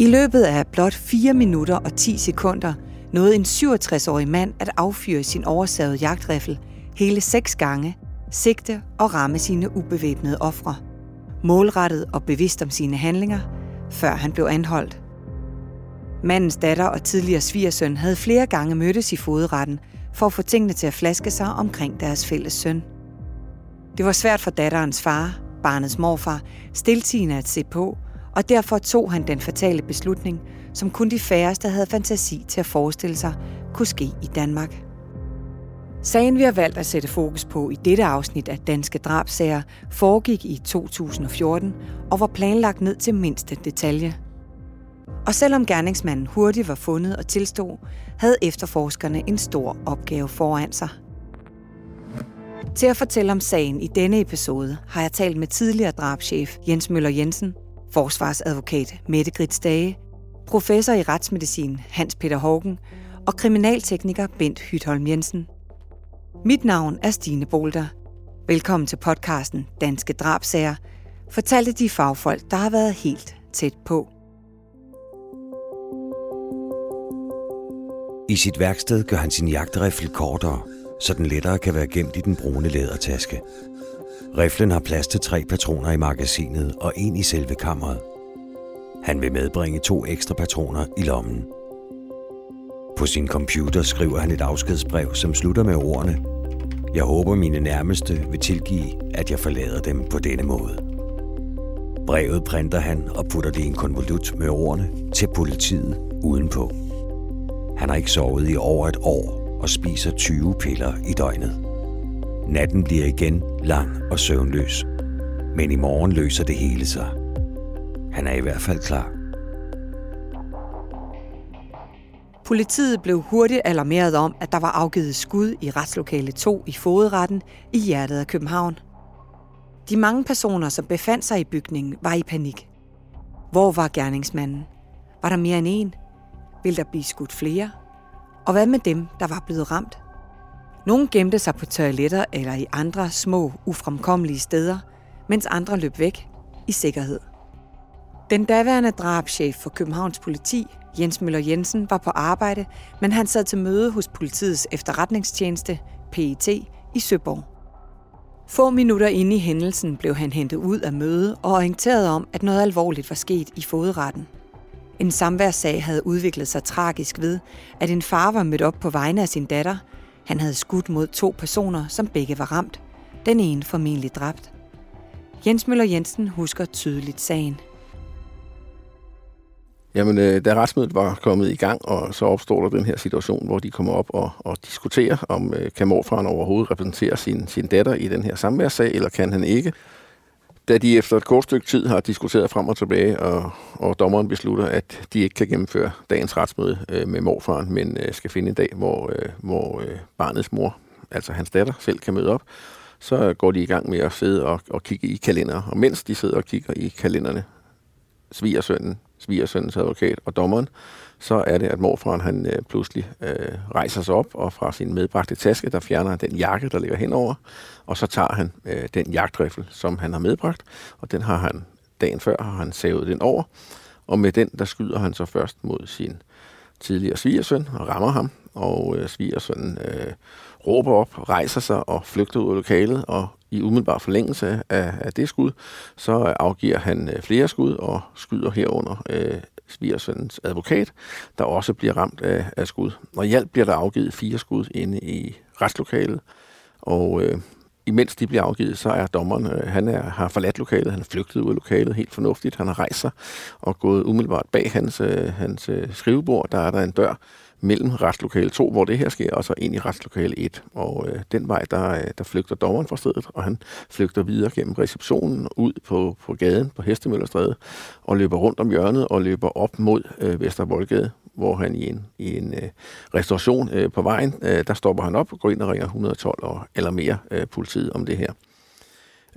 I løbet af blot 4 minutter og 10 sekunder nåede en 67-årig mand at affyre sin oversavede jagtriffel hele seks gange, sigte og ramme sine ubevæbnede ofre. Målrettet og bevidst om sine handlinger, før han blev anholdt. Mandens datter og tidligere svigersøn havde flere gange mødtes i fodretten for at få tingene til at flaske sig omkring deres fælles søn. Det var svært for datterens far, barnets morfar, stiltigende at se på, og derfor tog han den fatale beslutning, som kun de færreste havde fantasi til at forestille sig, kunne ske i Danmark. Sagen, vi har valgt at sætte fokus på i dette afsnit af Danske Drabsager, foregik i 2014 og var planlagt ned til mindste detalje. Og selvom gerningsmanden hurtigt var fundet og tilstod, havde efterforskerne en stor opgave foran sig. Til at fortælle om sagen i denne episode har jeg talt med tidligere drabschef Jens Møller Jensen, forsvarsadvokat Mette Grits Dage, professor i retsmedicin Hans Peter Hågen og kriminaltekniker Bent Hytholm Jensen. Mit navn er Stine Bolter. Velkommen til podcasten Danske Drabsager, fortalte de fagfolk, der har været helt tæt på. I sit værksted gør han sin jagtrifle kortere, så den lettere kan være gemt i den brune lædertaske. Riflen har plads til tre patroner i magasinet og en i selve kammeret. Han vil medbringe to ekstra patroner i lommen. På sin computer skriver han et afskedsbrev, som slutter med ordene Jeg håber mine nærmeste vil tilgive, at jeg forlader dem på denne måde. Brevet printer han og putter det i en konvolut med ordene til politiet udenpå. Han har ikke sovet i over et år og spiser 20 piller i døgnet. Natten bliver igen lang og søvnløs. Men i morgen løser det hele sig. Han er i hvert fald klar. Politiet blev hurtigt alarmeret om, at der var afgivet skud i retslokale 2 i fodretten i hjertet af København. De mange personer, som befandt sig i bygningen, var i panik. Hvor var gerningsmanden? Var der mere end en? Vil der blive skudt flere? Og hvad med dem, der var blevet ramt? Nogle gemte sig på toiletter eller i andre små, ufremkommelige steder, mens andre løb væk i sikkerhed. Den daværende drabschef for Københavns politi, Jens Møller Jensen, var på arbejde, men han sad til møde hos politiets efterretningstjeneste, PET, i Søborg. Få minutter inde i hændelsen blev han hentet ud af møde og orienteret om, at noget alvorligt var sket i fodretten. En samværssag havde udviklet sig tragisk ved, at en far var mødt op på vegne af sin datter. Han havde skudt mod to personer, som begge var ramt. Den ene formentlig dræbt. Jens Møller Jensen husker tydeligt sagen. Jamen, øh, da retsmødet var kommet i gang, og så opstår der den her situation, hvor de kommer op og, og diskuterer, om øh, kan morfaren overhovedet repræsentere sin, sin datter i den her samværssag, eller kan han ikke. Da de efter et kort stykke tid har diskuteret frem og tilbage, og, og dommeren beslutter, at de ikke kan gennemføre dagens retsmøde øh, med morfaren, men øh, skal finde en dag, hvor, øh, hvor øh, barnets mor, altså hans datter, selv kan møde op, så går de i gang med at sidde og, og kigge i kalender. Og mens de sidder og kigger i kalenderne, svigersønnen, svigersønnens advokat og dommeren, så er det, at morfaren han øh, pludselig øh, rejser sig op, og fra sin medbragte taske, der fjerner den jakke, der ligger henover, og så tager han øh, den jagtrifle, som han har medbragt, og den har han dagen før, har han savet den over, og med den, der skyder han så først mod sin tidligere svigersøn og rammer ham, og øh, svigersønnen øh, råber op, rejser sig og flygter ud af lokalet, og i umiddelbar forlængelse af, af det skud, så afgiver han øh, flere skud og skyder herunder øh, svigersøndens advokat, der også bliver ramt af, af skud. Og i alt bliver der afgivet fire skud inde i retslokalet, og øh, imens de bliver afgivet, så er dommeren, øh, han er, har forladt lokalet, han er flygtet ud af lokalet helt fornuftigt, han har rejst sig og gået umiddelbart bag hans, øh, hans øh, skrivebord, der er der en dør, mellem retslokale 2, hvor det her sker, og så ind i retslokale 1. Og øh, den vej, der, øh, der flygter dommeren fra stedet, og han flygter videre gennem receptionen ud på, på gaden på Hestemøllerstræde, og løber rundt om hjørnet og løber op mod øh, Vestervoldgade, hvor han i en, i en øh, restauration øh, på vejen, øh, der stopper han op og går ind og ringer 112 og, eller mere øh, politiet om det her.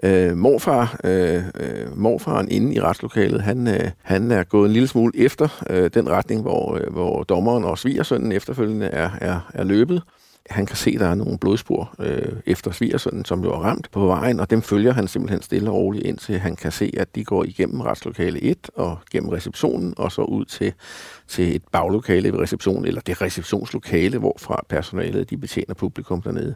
Øh, morfar, øh, øh, morfaren inde i retslokalet, han, øh, han er gået en lille smule efter øh, den retning, hvor, øh, hvor dommeren og svigersønnen efterfølgende er, er, er løbet. Han kan se, at der er nogle blodspor øh, efter svigersønnen, som jo er ramt på vejen, og dem følger han simpelthen stille og roligt, indtil han kan se, at de går igennem retslokale 1 og gennem receptionen, og så ud til, til et baglokale ved receptionen, eller det receptionslokale, hvorfra personalet de betjener publikum dernede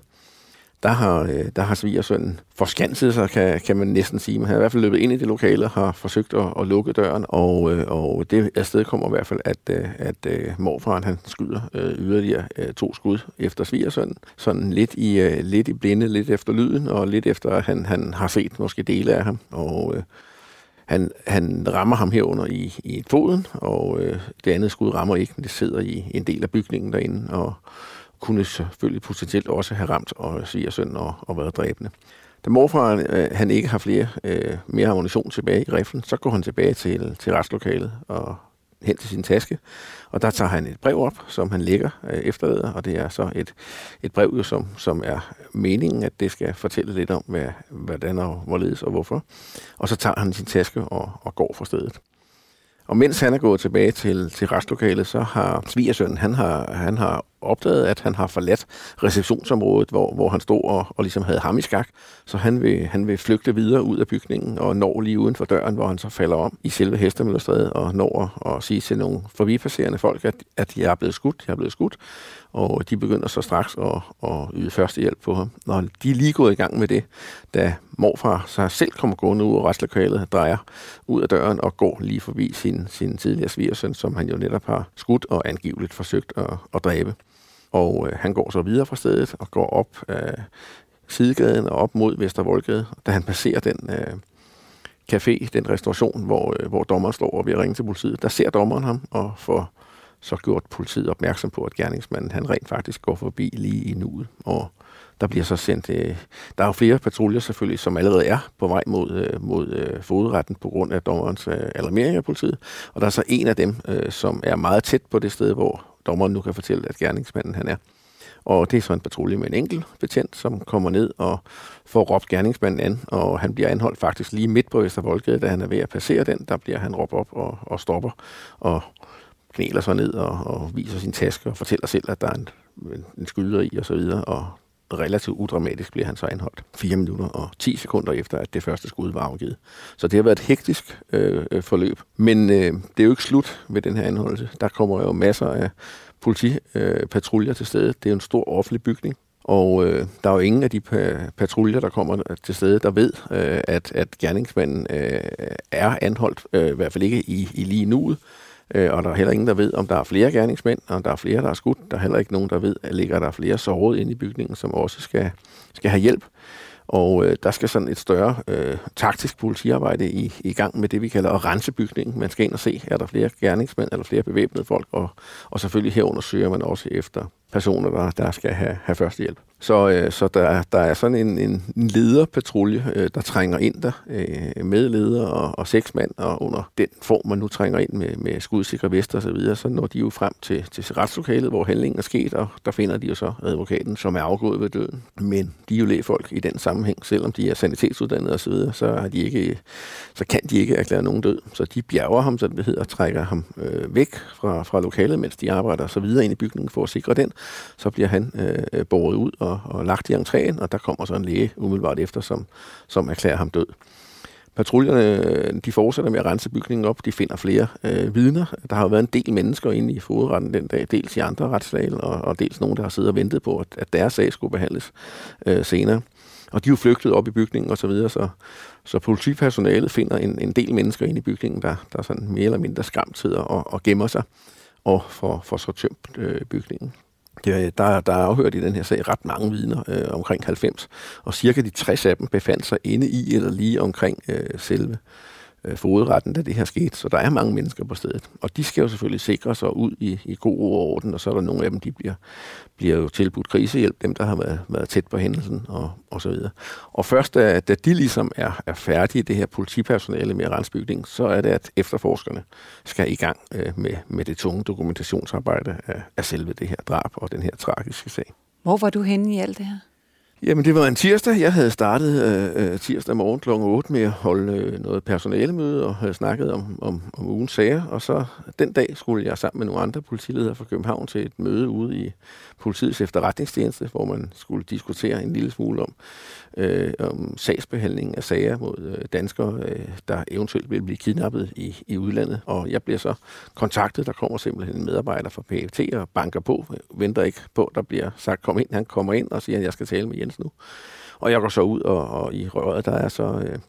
der har, øh, der har svigersønnen forskanset sig, kan, kan man næsten sige. Man har i hvert fald løbet ind i det lokale, har forsøgt at, at lukke døren, og, øh, og det afsted kommer i hvert fald, at, øh, at, at morfaren han skyder øh, yderligere øh, to skud efter svigersønnen. Sådan lidt i, lidt i blinde, lidt efter lyden, og lidt efter, at han, han har set måske dele af ham. Og, han, han rammer ham herunder i, i foden, og øh, det andet skud rammer ikke, men det sidder i en del af bygningen derinde, og, kunne selvfølgelig potentielt også have ramt og søn og, og været dræbende. Da morfar øh, han ikke har flere øh, mere ammunition tilbage i riflen, så går han tilbage til, til retslokalet og hen til sin taske, og der tager han et brev op, som han lægger øh, efterlader, og det er så et, et brev, som, som er meningen, at det skal fortælle lidt om, hvad, hvordan og hvorledes og hvorfor. Og så tager han sin taske og, og går fra stedet. Og mens han er gået tilbage til, til restlokalet, så har svigersønnen, han har, han har opdaget, at han har forladt receptionsområdet, hvor, hvor han stod og, og ligesom havde ham i skak. Så han vil, han vil flygte videre ud af bygningen og når lige uden for døren, hvor han så falder om i selve Hestemøllerstræde og når at, at sige til nogle forbipasserende folk, at, at jeg er blevet skudt, jeg er blevet skudt. Og de begynder så straks at, at yde førstehjælp på ham. Når de er lige gået i gang med det, da morfar så selv kommer gående ud af retslokalet, drejer ud af døren og går lige forbi sin, sin tidligere svigersøn, som han jo netop har skudt og angiveligt forsøgt at, at dræbe. Og øh, han går så videre fra stedet og går op af sidegaden og op mod Vestervoldgade. Da han passerer den øh, café, den restauration, hvor, øh, hvor dommeren står og vil ringe til politiet, der ser dommeren ham og får så gjort politiet opmærksom på, at gerningsmanden han rent faktisk går forbi lige i nuet. Og der bliver så sendt... Øh, der er jo flere patruljer selvfølgelig, som allerede er på vej mod, øh, mod øh, fodretten på grund af dommerens øh, alarmering af politiet. Og der er så en af dem, øh, som er meget tæt på det sted, hvor dommeren nu kan fortælle, at gerningsmanden han er. Og det er så en patrulje med en enkelt betjent, som kommer ned og får råbt gerningsmanden an, og han bliver anholdt faktisk lige midt på Vestervoldgade, da han er ved at passere den. Der bliver han råbt op og, og stopper, og knæler sig ned og, og viser sin taske og fortæller selv, at der er en, en skyder i og så videre, og relativt udramatisk bliver han så anholdt. 4 minutter og 10 sekunder efter, at det første skud var afgivet. Så det har været et hektisk øh, øh forløb. Men øh, det er jo ikke slut med den her anholdelse. Der kommer jo masser af politipatruljer øh, til stede. Det er en stor offentlig bygning. Og øh, der er jo ingen af de pa- patruljer, der kommer til stede, der ved, øh, at, at gerningsmanden øh, er anholdt, øh, i hvert fald ikke i, i lige nuet. Øh, og der er heller ingen, der ved, om der er flere gerningsmænd, og der er flere, der er skudt. Der er heller ikke nogen, der ved, at ligger der flere såret inde i bygningen, som også skal, skal have hjælp. Og øh, der skal sådan et større øh, taktisk politiarbejde i, i gang med det, vi kalder at rense bygningen. Man skal ind og se, er der flere gerningsmænd eller flere bevæbnede folk, og, og selvfølgelig herunder søger man også efter personer, der, der skal have, have førstehjælp. Så, øh, så der, der er sådan en, en, en lederpatrulje, øh, der trænger ind der øh, med leder og, og seks mand, og under den form, man nu trænger ind med, med skudsikre vester osv., så, videre, så når de jo frem til, til retslokalet, hvor handlingen er sket, og der finder de jo så advokaten, som er afgået ved døden. Men de er jo lægefolk i den sammenhæng, selvom de er sanitetsuddannede osv., så, videre, så, har de ikke, så kan de ikke erklære nogen død. Så de bjerger ham, så det hedder, og trækker ham øh, væk fra, fra lokalet, mens de arbejder så videre ind i bygningen for at sikre den. Så bliver han øh, båret ud og, og lagt i entréen, og der kommer så en læge umiddelbart efter, som, som erklærer ham død. Patruljerne øh, de fortsætter med at rense bygningen op. De finder flere øh, vidner. Der har jo været en del mennesker inde i fodretten den dag, dels i andre retslag, og, og dels nogen, der har siddet og ventet på, at, at deres sag skulle behandles øh, senere. Og de er jo flygtet op i bygningen og så videre, så, så politipersonalet finder en, en del mennesker inde i bygningen, der, der sådan mere eller mindre skræmt sidder og, og gemmer sig og får, får så tømt øh, bygningen. Ja, der, der er afhørt i den her sag ret mange vidner, øh, omkring 90, og cirka de 60 af dem befandt sig inde i eller lige omkring øh, selve øh, fodretten, da det her skete. Så der er mange mennesker på stedet. Og de skal jo selvfølgelig sikre sig ud i, i god ro og orden, og så er der nogle af dem, de bliver, bliver jo tilbudt krisehjælp, dem der har været, været tæt på hændelsen og, og så videre. Og først da, da de ligesom er, er færdige, det her politipersonale med rensbygning, så er det, at efterforskerne skal i gang øh, med, med det tunge dokumentationsarbejde af, af selve det her drab og den her tragiske sag. Hvor var du henne i alt det her? Jamen, det var en tirsdag. Jeg havde startet øh, øh tirsdag morgen kl. 8 med at holde øh, noget personalemøde og havde snakket om, om, om ugens sager. Og så den dag skulle jeg sammen med nogle andre politiledere fra København til et møde ude i politiets efterretningstjeneste, hvor man skulle diskutere en lille smule om, øh, om sagsbehandling af sager mod øh, danskere, øh, der eventuelt vil blive kidnappet i, i udlandet. Og jeg bliver så kontaktet. Der kommer simpelthen en medarbejder fra PFT og banker på. Venter ikke på, der bliver sagt, kom ind. Han kommer ind og siger, at jeg skal tale med Jens nu. Og jeg går så ud, og, og i røret, der er så øh,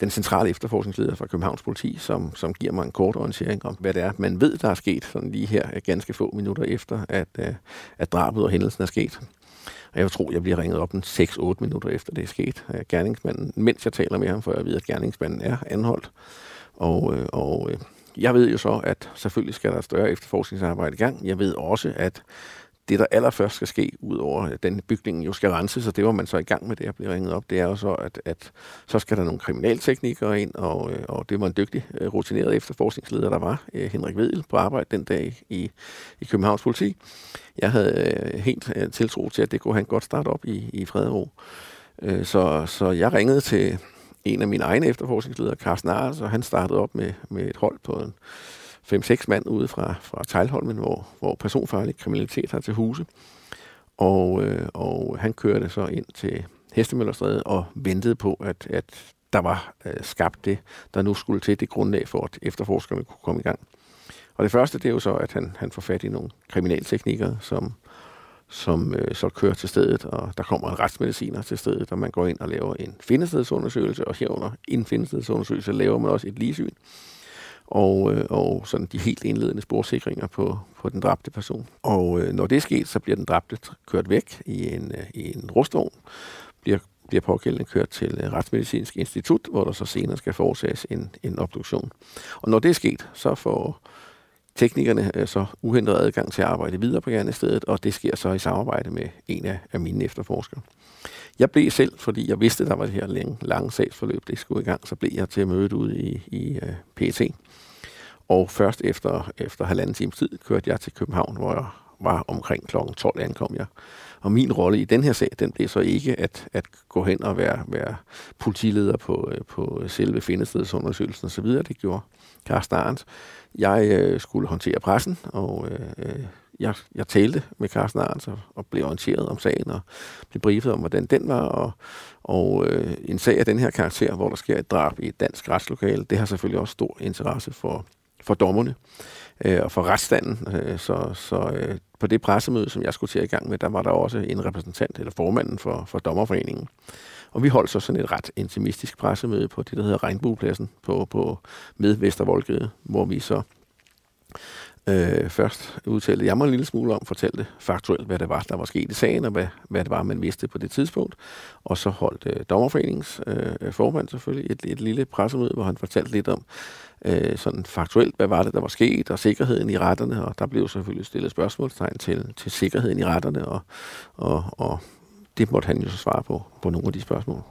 den centrale efterforskningsleder fra Københavns Politi, som, som giver mig en kort orientering om, hvad det er, man ved, der er sket, sådan lige her øh, ganske få minutter efter, at, øh, at drabet og hændelsen er sket. Og jeg tror, jeg bliver ringet op en 6-8 minutter efter det er sket gerningsmanden, mens jeg taler med ham, for jeg ved, at gerningsmanden er anholdt. Og, øh, og øh, jeg ved jo så, at selvfølgelig skal der større efterforskningsarbejde i gang. Jeg ved også, at det, der allerførst skal ske, udover at den bygning jo skal renses, og det var man så i gang med det at blive ringet op, det er jo så, at, at så skal der nogle kriminalteknikere ind, og, øh, og det var en dygtig, øh, rutineret efterforskningsleder, der var, øh, Henrik Vedel, på arbejde den dag i, i Københavns politi. Jeg havde helt tiltro til, at det kunne han godt starte op i, i Fredero. Så, så jeg ringede til en af mine egne efterforskningsledere, Carsten Arles, og han startede op med, med et hold på en 5-6 mand ude fra, fra Tejlholmen, hvor, hvor personfarlig kriminalitet har til huse. Og, øh, og han kørte så ind til Hestemøllerstræde og ventede på, at, at der var øh, skabt det, der nu skulle til det grundlag for, at efterforskerne kunne komme i gang. Og det første, det er jo så, at han, han får fat i nogle kriminalteknikere, som, som øh, så kører til stedet, og der kommer en retsmediciner til stedet, og man går ind og laver en findestedsundersøgelse, og herunder en findestedsundersøgelse laver man også et ligesyn og, øh, og sådan de helt indledende sporsikringer på, på den dræbte person. Og øh, når det er sket, så bliver den dræbte kørt væk i en, øh, i en rustvogn, bliver, bliver pågældende kørt til øh, Retsmedicinsk Institut, hvor der så senere skal foretages en, en obduktion. Og når det er sket, så får teknikerne øh, så uhindret adgang til at arbejde videre på gerningsstedet, og det sker så i samarbejde med en af, af mine efterforskere. Jeg blev selv, fordi jeg vidste, der var det her lange, lange sagsforløb, det skulle i gang, så blev jeg til mødet ude i, i øh, uh, PET. Og først efter, efter halvanden times tid kørte jeg til København, hvor jeg var omkring kl. 12 ankom jeg. Og min rolle i den her sag, den blev så ikke at, at gå hen og være, være politileder på, øh, på selve findestedsundersøgelsen osv. Det gjorde Carsten Arndt. Jeg øh, skulle håndtere pressen, og øh, øh jeg, jeg talte med Carsten Arndt og, og blev orienteret om sagen og blev briefet om, hvordan den var. Og, og øh, en sag af den her karakter, hvor der sker et drab i et dansk retslokale, det har selvfølgelig også stor interesse for, for dommerne øh, og for retsstanden. Øh, så så øh, på det pressemøde, som jeg skulle til i gang med, der var der også en repræsentant, eller formanden for, for dommerforeningen. Og vi holdt så sådan et ret intimistisk pressemøde på det, der hedder Regnbuepladsen på, på med Vestervoldgade, hvor vi så øh, først udtalte jeg mig en lille smule om, fortalte faktuelt, hvad det var, der var sket i sagen, og hvad, hvad det var, man vidste på det tidspunkt. Og så holdt øh, dommerforeningens øh, formand selvfølgelig et, et lille pressemøde, hvor han fortalte lidt om, øh, sådan faktuelt, hvad var det, der var sket, og sikkerheden i retterne, og der blev selvfølgelig stillet spørgsmålstegn til, til sikkerheden i retterne, og, og, og det måtte han jo så svare på, på nogle af de spørgsmål.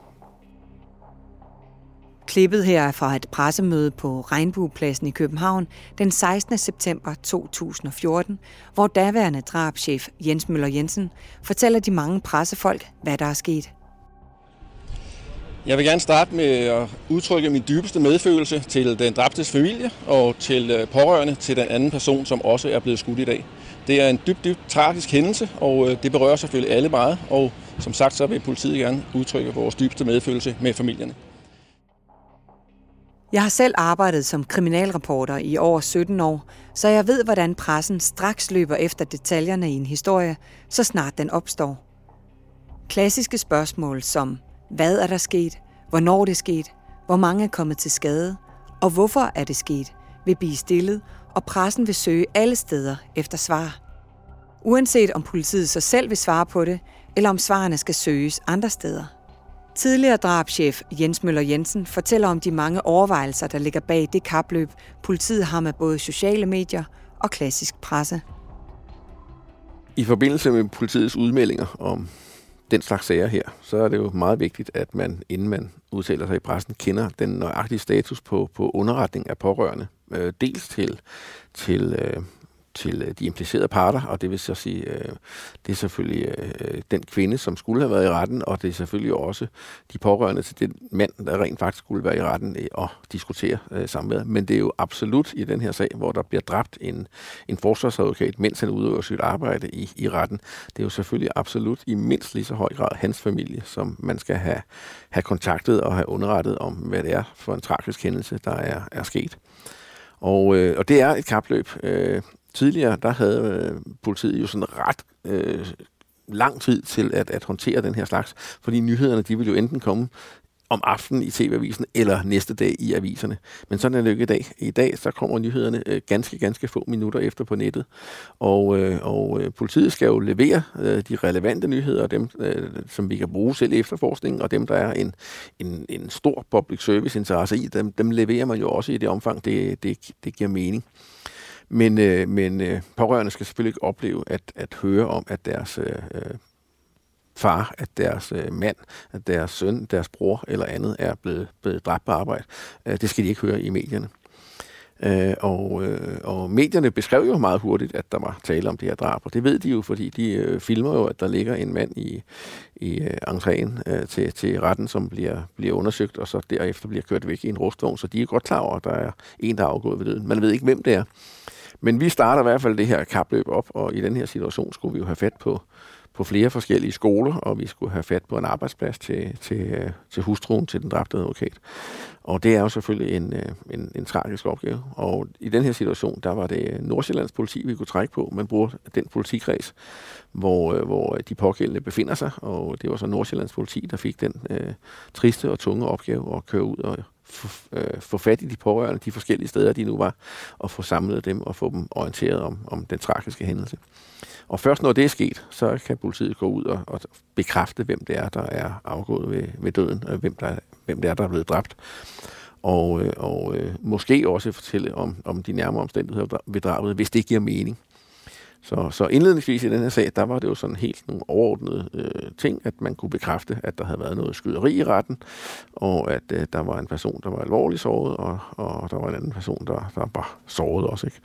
Klippet her er fra et pressemøde på Regnbuepladsen i København den 16. september 2014, hvor daværende drabschef Jens Møller Jensen fortæller de mange pressefolk, hvad der er sket. Jeg vil gerne starte med at udtrykke min dybeste medfølelse til den dræbtes familie og til øh, pårørende til den anden person, som også er blevet skudt i dag. Det er en dybt, dybt tragisk hændelse, og øh, det berører selvfølgelig alle meget, og som sagt så vil politiet gerne udtrykke vores dybeste medfølelse med familierne. Jeg har selv arbejdet som kriminalreporter i over 17 år, så jeg ved, hvordan pressen straks løber efter detaljerne i en historie, så snart den opstår. Klassiske spørgsmål som, hvad er der sket, hvornår det er sket, hvor mange er kommet til skade, og hvorfor er det sket, vil blive stillet, og pressen vil søge alle steder efter svar. Uanset om politiet så selv vil svare på det, eller om svarene skal søges andre steder. Tidligere drabschef Jens Møller Jensen fortæller om de mange overvejelser, der ligger bag det kapløb, politiet har med både sociale medier og klassisk presse. I forbindelse med politiets udmeldinger om den slags sager her, så er det jo meget vigtigt, at man, inden man udtaler sig i pressen, kender den nøjagtige status på, på underretning af pårørende. Øh, dels til, til, øh, til øh, de implicerede parter, og det vil så sige, øh, det er selvfølgelig øh, den kvinde, som skulle have været i retten, og det er selvfølgelig også de pårørende til den mand, der rent faktisk skulle være i retten øh, og diskutere øh, samværet. Men det er jo absolut i den her sag, hvor der bliver dræbt en, en forsvarsadvokat, mens han udøver sit arbejde i, i retten. Det er jo selvfølgelig absolut i mindst lige så høj grad hans familie, som man skal have, have kontaktet og have underrettet om, hvad det er for en tragisk hændelse, der er, er sket. Og, øh, og det er et kapløb. Øh, tidligere, der havde øh, politiet jo sådan ret øh, lang tid til at, at håndtere den her slags, fordi nyhederne, de ville jo enten komme om aftenen i TV-avisen, eller næste dag i aviserne. Men sådan er det ikke i dag. I dag så kommer nyhederne øh, ganske, ganske få minutter efter på nettet. Og, øh, og øh, politiet skal jo levere øh, de relevante nyheder, dem øh, som vi kan bruge selv i efterforskningen, og dem, der er en, en, en stor public service interesse i, dem, dem leverer man jo også i det omfang, det, det, det giver mening. Men, øh, men øh, pårørende skal selvfølgelig ikke opleve at, at høre om, at deres øh, øh, far, at deres øh, mand, at deres søn, deres bror eller andet er blevet, blevet dræbt på arbejde. Øh, det skal de ikke høre i medierne. Øh, og, øh, og medierne beskrev jo meget hurtigt, at der var tale om det her drab, og det ved de jo, fordi de øh, filmer jo, at der ligger en mand i, i øh, entréen øh, til, til retten, som bliver, bliver undersøgt, og så derefter bliver kørt væk i en rustvogn, så de er godt klar over, at der er en, der er afgået ved døden. Man ved ikke, hvem det er. Men vi starter i hvert fald det her kapløb op, og i den her situation skulle vi jo have fat på, på flere forskellige skoler, og vi skulle have fat på en arbejdsplads til, til, øh, til hustruen til den dræbte advokat. Og det er jo selvfølgelig en, øh, en, en tragisk opgave. Og i den her situation, der var det Nordsjællands politi, vi kunne trække på. Man bruger den politikreds, hvor, øh, hvor de pågældende befinder sig, og det var så Nordsjællands politi, der fik den øh, triste og tunge opgave at køre ud og øh, få fat i de pårørende de forskellige steder, de nu var, og få samlet dem og få dem orienteret om, om den tragiske hændelse. Og først når det er sket, så kan politiet gå ud og, og bekræfte, hvem det er, der er afgået ved, ved døden, og hvem, der, hvem det er, der er blevet dræbt. Og, øh, og øh, måske også fortælle om, om de nærmere omstændigheder ved drabet, hvis det giver mening. Så, så indledningsvis i den her sag, der var det jo sådan helt nogle overordnede øh, ting, at man kunne bekræfte, at der havde været noget skyderi i retten, og at øh, der var en person, der var alvorligt såret, og, og der var en anden person, der, der var såret også. Ikke?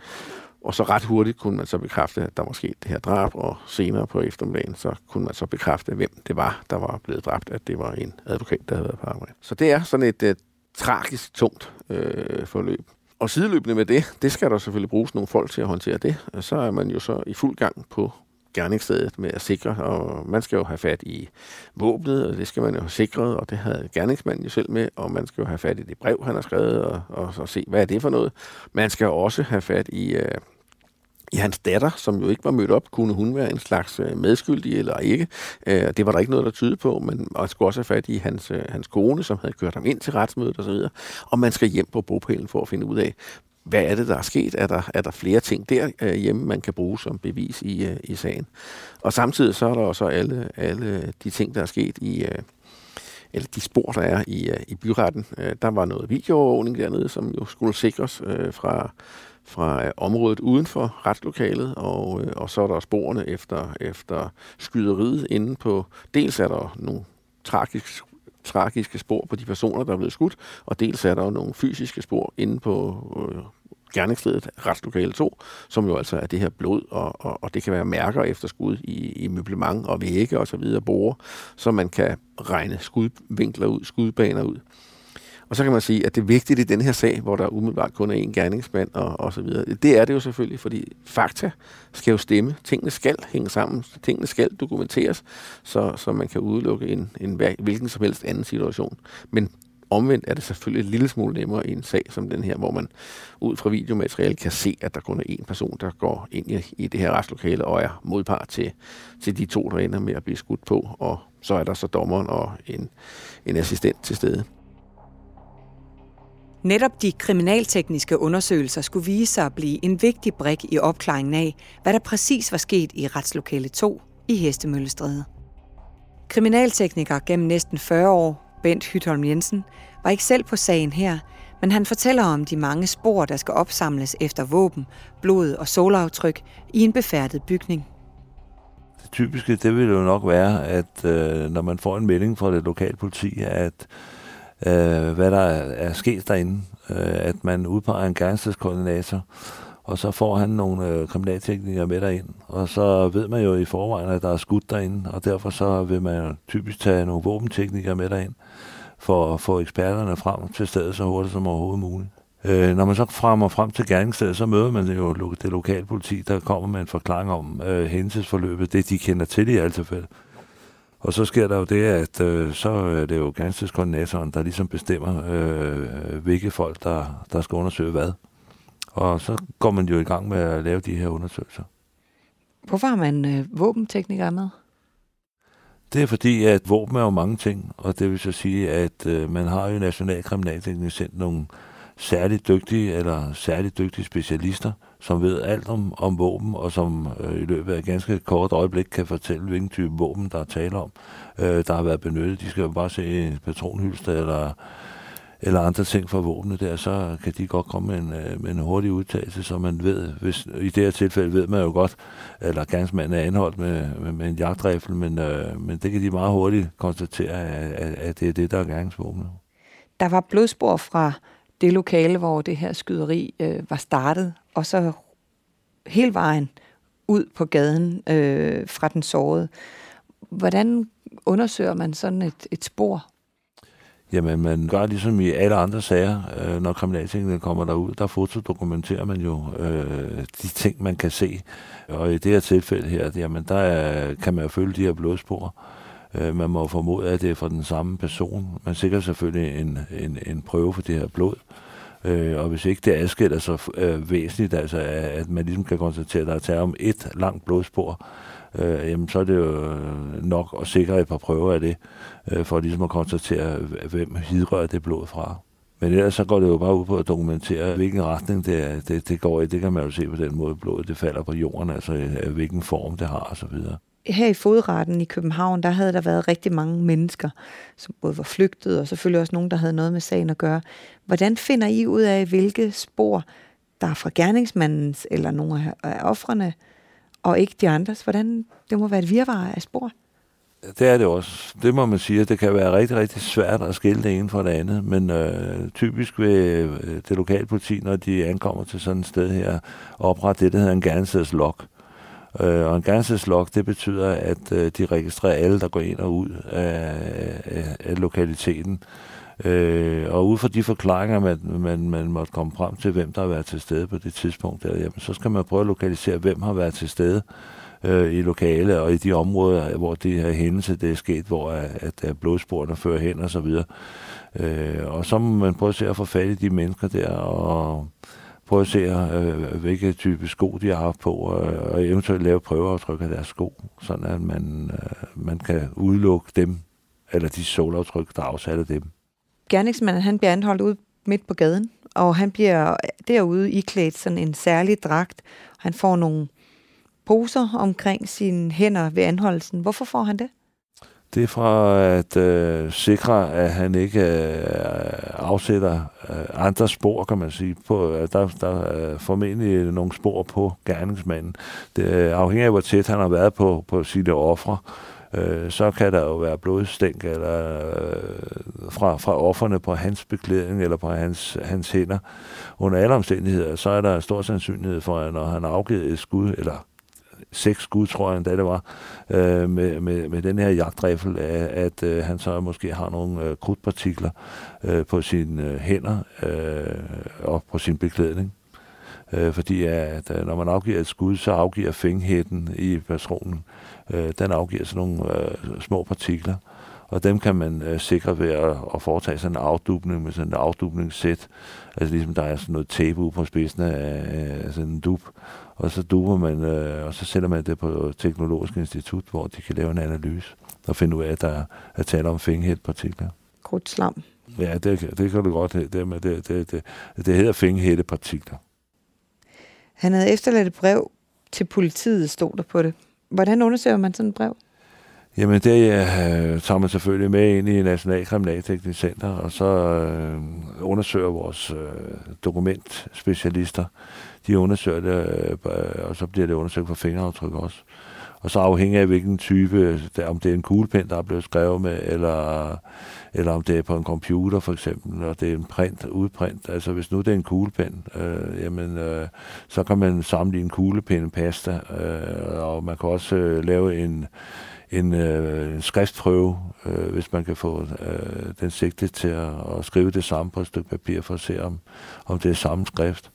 Og så ret hurtigt kunne man så bekræfte, at der var sket det her drab, og senere på eftermiddagen, så kunne man så bekræfte, hvem det var, der var blevet dræbt, at det var en advokat, der havde været på arbejde. Så det er sådan et øh, tragisk tungt øh, forløb. Og sideløbende med det, det skal der selvfølgelig bruges nogle folk til at håndtere det. Og så er man jo så i fuld gang på gerningsstedet med at sikre, og man skal jo have fat i våbnet, og det skal man jo have sikret, og det havde gerningsmanden jo selv med, og man skal jo have fat i det brev, han har skrevet, og, og så se, hvad er det for noget. Man skal også have fat i, øh, i hans datter, som jo ikke var mødt op, kunne hun være en slags øh, medskyldig eller ikke. Øh, det var der ikke noget, der tyde på, men man skulle også have fat i hans, øh, hans kone, som havde kørt ham ind til retsmødet osv. Og man skal hjem på bogpælen for at finde ud af, hvad er det, der er sket? Er der, er der flere ting der hjemme, man kan bruge som bevis i, i sagen? Og samtidig så er der også alle, alle de ting, der er sket i, eller de spor, der er i, i byretten. Der var noget videoovervågning dernede, som jo skulle sikres fra fra øh, området uden for retslokalet, og, øh, og så er der sporene efter, efter skyderiet inde på, dels er der nogle tragiske, tragiske spor på de personer, der er blevet skudt, og dels er der nogle fysiske spor inde på øh, gerningsstedet, retslokale 2, som jo altså er det her blod, og, og, og det kan være mærker efter skud i, i møblement og vægge og så videre, bore, så man kan regne skudvinkler ud, skudbaner ud. Og så kan man sige, at det er vigtigt i den her sag, hvor der umiddelbart kun er én gerningsmand og, og så videre. Det er det jo selvfølgelig, fordi fakta skal jo stemme. Tingene skal hænge sammen. Tingene skal dokumenteres, så, så man kan udelukke en, en hvilken som helst anden situation. Men omvendt er det selvfølgelig en lille smule nemmere i en sag som den her, hvor man ud fra videomateriale kan se, at der kun er én person, der går ind i, i det her retslokale og er modpart til, til de to, der ender med at blive skudt på. Og så er der så dommeren og en, en assistent til stede. Netop de kriminaltekniske undersøgelser skulle vise sig at blive en vigtig brik i opklaringen af, hvad der præcis var sket i retslokale 2 i Hestemøllestræde. Kriminaltekniker gennem næsten 40 år, Bent Hytholm Jensen, var ikke selv på sagen her, men han fortæller om de mange spor, der skal opsamles efter våben, blod og solaftryk i en befærdet bygning. Det typiske, det vil jo nok være, at øh, når man får en melding fra det lokale politi, at øh, hvad der er, er sket derinde, øh, at man udpeger en gerningsstedskoordinator, og så får han nogle øh, kriminalteknikere med derind, og så ved man jo i forvejen, at der er skudt derinde, og derfor så vil man typisk tage nogle våbenteknikere med derind, for at få eksperterne frem til stedet så hurtigt som overhovedet muligt. Øh, når man så fremmer frem til gerningsstedet, så møder man jo det lokale politi, der kommer med en forklaring om øh, hændelsesforløbet, det de kender til i alt tilfælde. Og så sker der jo det, at øh, så er det jo gerningsstedskoordinatoren, der ligesom bestemmer, øh, hvilke folk, der, der skal undersøge hvad. Og så går man jo i gang med at lave de her undersøgelser. Hvorfor har man øh, våbenteknikere med? Det er fordi, at våben er jo mange ting, og det vil så sige, at øh, man har jo National Kriminalteknik sendt nogle særligt dygtige eller særligt dygtige specialister, som ved alt om, om våben, og som øh, i løbet af et ganske kort øjeblik kan fortælle, hvilken type våben, der er tale om, øh, der har været benyttet. De skal jo bare se en patronhylster eller, eller andre ting fra våbnet der, så kan de godt komme med en, øh, med en hurtig udtalelse, så man ved, hvis, i det her tilfælde ved man jo godt, eller gangsmanden er anholdt med, med, med en jagtrifle, men, øh, men det kan de meget hurtigt konstatere, at, at, at det er det, der er gangsvåbnet. Der var blodspor fra det lokale, hvor det her skyderi øh, var startet, og så hele vejen ud på gaden øh, fra den sårede. Hvordan undersøger man sådan et, et spor? Jamen, man gør ligesom i alle andre sager, øh, når kriminaltingene kommer derud, der fotodokumenterer man jo øh, de ting, man kan se. Og i det her tilfælde her, jamen, der er, kan man jo følge de her blodspor. Øh, Øh, man må formode, at det er fra den samme person. Man sikrer selvfølgelig en, en, en prøve for det her blod. Øh, og hvis ikke det adskiller sig øh, væsentligt, altså at man ligesom kan konstatere, at der er tale om et langt blodspor, øh, jamen så er det jo øh, nok at sikre et par prøver af det, øh, for ligesom at konstatere, hvem hidrører det blod fra. Men ellers så går det jo bare ud på at dokumentere, hvilken retning det, det, det går i. Det kan man jo se på den måde, blodet det falder på jorden, altså øh, hvilken form det har osv her i fodretten i København, der havde der været rigtig mange mennesker, som både var flygtet, og selvfølgelig også nogen, der havde noget med sagen at gøre. Hvordan finder I ud af, hvilke spor, der er fra gerningsmandens eller nogle af offrene, og ikke de andres? Hvordan, det må være et virvar af spor. Det er det også. Det må man sige. Det kan være rigtig, rigtig svært at skille det ene fra det andet, men øh, typisk ved øh, det lokale politi, når de ankommer til sådan et sted her, oprette det, der hedder en log. Øh, og en gangsterslog, det betyder, at øh, de registrerer alle, der går ind og ud af, af, af lokaliteten. Øh, og ud fra de forklaringer, man, man, man måtte komme frem til, hvem der har været til stede på det tidspunkt, der, jamen, så skal man prøve at lokalisere, hvem har været til stede øh, i lokale og i de områder, hvor det her hændelse det er sket, hvor at, at blodsporene fører hen og så videre. Øh, og så må man prøve at se at få fat i de mennesker der, og prøve at se, øh, hvilke type sko de har haft på, og, og eventuelt lave prøveaftryk af deres sko, sådan at man, øh, man kan udelukke dem, eller de solaftryk, der er afsat af dem. Gerningsmanden, han bliver anholdt ud midt på gaden, og han bliver derude iklædt sådan en særlig dragt. Han får nogle poser omkring sine hænder ved anholdelsen. Hvorfor får han det? Det er fra at øh, sikre, at han ikke øh, afsætter øh, andre spor, kan man sige. På, øh, der, der er formentlig nogle spor på gerningsmanden. Det øh, afhængig af, hvor tæt han har været på, på sine ofre. Øh, så kan der jo være blodstænk eller, øh, fra, fra offerne på hans beklædning eller på hans, hans hænder. Under alle omstændigheder, så er der stor sandsynlighed for, at når han har afgivet et skud, eller seks skud, tror jeg endda det var, øh, med, med, med den her jagtrifle, at, at øh, han så måske har nogle øh, krudtpartikler øh, på sine øh, hænder øh, og på sin beklædning. Øh, fordi at øh, når man afgiver et skud, så afgiver finghætten i patronen, øh, den afgiver sådan nogle øh, små partikler, og dem kan man øh, sikre ved at, at foretage sådan en afdubning med sådan en afdubningssæt. Altså ligesom der er sådan noget tape ude på spidsen af, af sådan en dub, og så duber man, øh, og så sender man det på Teknologisk Institut, hvor de kan lave en analyse og finde ud af, at der er tale om fingerhættepartikler. Krudtslam. Ja, det, det kan du godt. Det, det, det, det, det, det hedder fingerhættepartikler. Han havde efterladt et brev til politiet, stod der på det. Hvordan undersøger man sådan et brev? Jamen, det øh, tager man selvfølgelig med ind i National Kriminalteknisk Center, og så øh, undersøger vores øh, dokumentspecialister. De undersøger det, øh, og så bliver det undersøgt for fingeraftryk også. Og så afhængig af hvilken type, øh, om det er en kuglepen, der er blevet skrevet med, eller, eller om det er på en computer for eksempel, og det er en print, udprint. Altså hvis nu det er en kuglepen, øh, jamen, øh, så kan man sammenligne kuglepen pasta, øh, og man kan også øh, lave en, en, øh, en skriftprøve, øh, hvis man kan få øh, den sigte til at, at skrive det samme på et stykke papir, for at se, om, om det er samme skrift.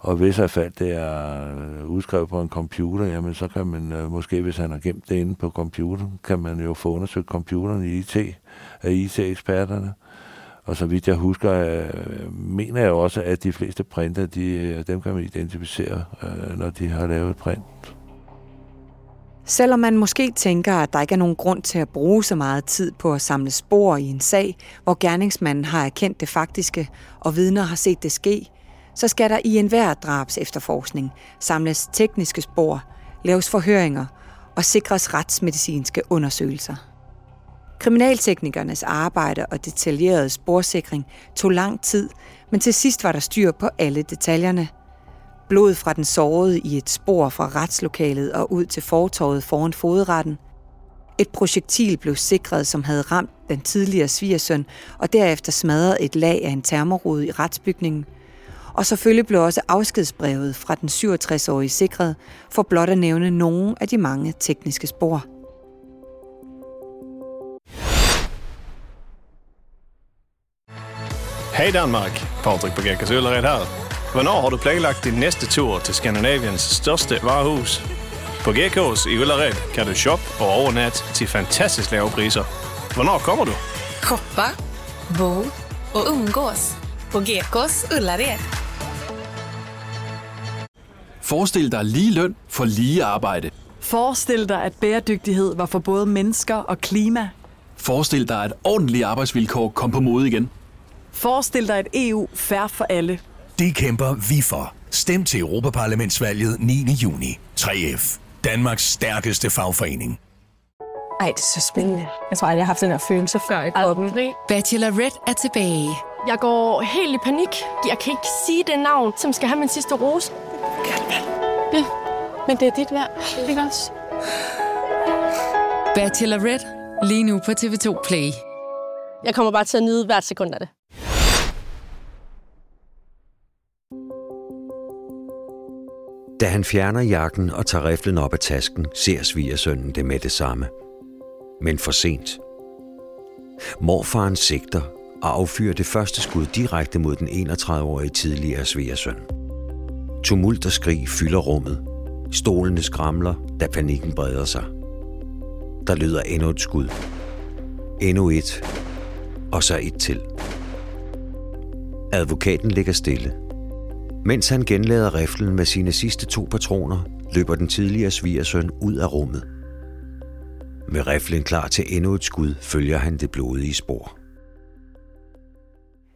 Og hvis i fald det er øh, udskrevet på en computer, jamen så kan man øh, måske, hvis han har gemt det inde på computeren, kan man jo få undersøgt computeren i IT af IT-eksperterne. Og så vidt jeg husker, øh, mener jeg også, at de fleste printer, de, dem kan man identificere, når de har lavet print. Selvom man måske tænker, at der ikke er nogen grund til at bruge så meget tid på at samle spor i en sag, hvor gerningsmanden har erkendt det faktiske, og vidner har set det ske, så skal der i enhver drabs efterforskning samles tekniske spor, laves forhøringer og sikres retsmedicinske undersøgelser. Kriminalteknikernes arbejde og detaljerede sporsikring tog lang tid, men til sidst var der styr på alle detaljerne – Blod fra den sårede i et spor fra retslokalet og ud til fortorvet foran fodretten. Et projektil blev sikret, som havde ramt den tidligere svigersøn, og derefter smadret et lag af en termorude i retsbygningen. Og selvfølgelig blev også afskedsbrevet fra den 67-årige sikret, for blot at nævne nogle af de mange tekniske spor. Hej Danmark, Patrick på Gækkers Øllered her. Hvornår har du planlagt din næste tur til Skandinaviens største varehus? På GK's i Ullared kan du shoppe og overnatte til fantastisk lave priser. Hvornår kommer du? Shoppa, bo och umgås på GKs Ullared. Forestil dig lige løn for lige arbejde. Forestil dig, at bæredygtighed var for både mennesker og klima. Forestil dig, at ordentlige arbejdsvilkår kom på mode igen. Forestil dig et EU færre for alle – det kæmper vi for. Stem til Europaparlamentsvalget 9. juni. 3F. Danmarks stærkeste fagforening. Ej, det er så spændende. Jeg tror aldrig, jeg har haft den her følelse før i kroppen. Bachelorette er tilbage. Jeg går helt i panik. Jeg kan ikke sige det navn, som skal have min sidste rose. Ja, men det er dit værd. Ikke også? Bachelorette. Lige nu på TV2 Play. Jeg kommer bare til at nyde hvert sekund af det. Da han fjerner jakken og tager riflen op af tasken, ser svigersønnen det med det samme. Men for sent. Morfaren sigter og affyrer det første skud direkte mod den 31-årige tidligere svigersøn. Tumult og skrig fylder rummet. Stolene skramler, da panikken breder sig. Der lyder endnu et skud. Endnu et. Og så et til. Advokaten ligger stille – mens han genlader riflen med sine sidste to patroner, løber den tidligere svigersøn ud af rummet. Med riflen klar til endnu et skud, følger han det blodige spor.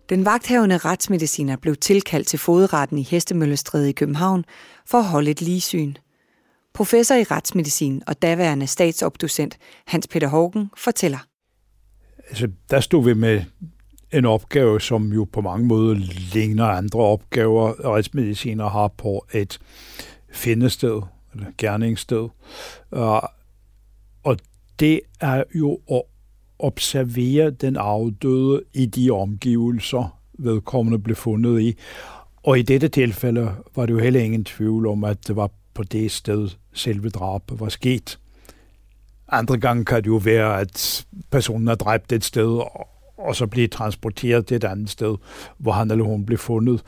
Den vagthavende retsmediciner blev tilkaldt til fodretten i Hestemøllestræde i København for at holde et ligesyn. Professor i retsmedicin og daværende statsopdocent Hans Peter Hågen fortæller. Altså, der stod vi med en opgave, som jo på mange måder ligner andre opgaver, retsmediciner har på et findested, eller gerningssted. Og det er jo at observere den afdøde i de omgivelser, vedkommende blev fundet i. Og i dette tilfælde var det jo heller ingen tvivl om, at det var på det sted, selve drabet var sket. Andre gange kan det jo være, at personen er dræbt et sted, og så bliver transporteret til et andet sted, hvor han eller hun blev fundet.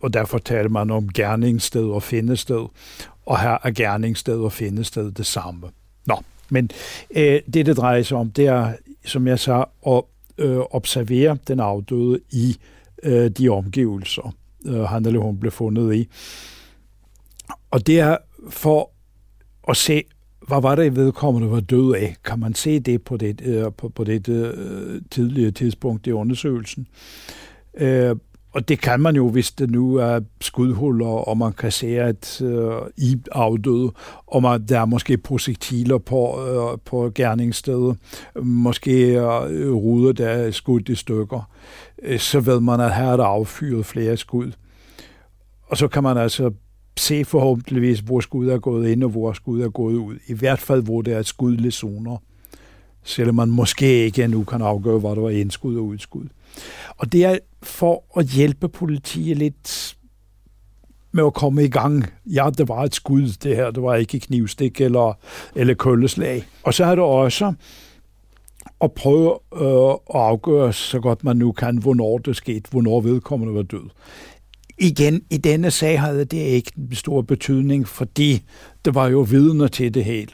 Og derfor taler man om gerningssted og findested, og her er gerningssted og findested det samme. Nå, men øh, det, det drejer sig om, det er, som jeg sagde, at øh, observere den afdøde i øh, de omgivelser, øh, han eller hun blev fundet i. Og det er for at se, hvad var det vedkommende var død af? Kan man se det på det, øh, på, på det øh, tidligere tidspunkt i undersøgelsen? Øh, og det kan man jo, hvis det nu er skudhuller, og man kan se, at øh, i afdøde, og man, der er måske projektiler på, øh, på gerningsstedet, måske øh, ruder, der er skudt i stykker, øh, så ved man, at her er der affyret flere skud. Og så kan man altså se forhåbentligvis, hvor skud er gået ind og hvor skud er gået ud. I hvert fald, hvor der er skudlige zoner Selvom man måske ikke endnu kan afgøre, hvor der var indskud og udskud. Og det er for at hjælpe politiet lidt med at komme i gang. Ja, det var et skud, det her. Det var ikke knivstik eller, eller kølleslag. Og så er det også at prøve øh, at afgøre så godt man nu kan, hvornår det skete, hvornår vedkommende var død. Igen, i denne sag havde det ikke en stor betydning, fordi det var jo vidner til det hele.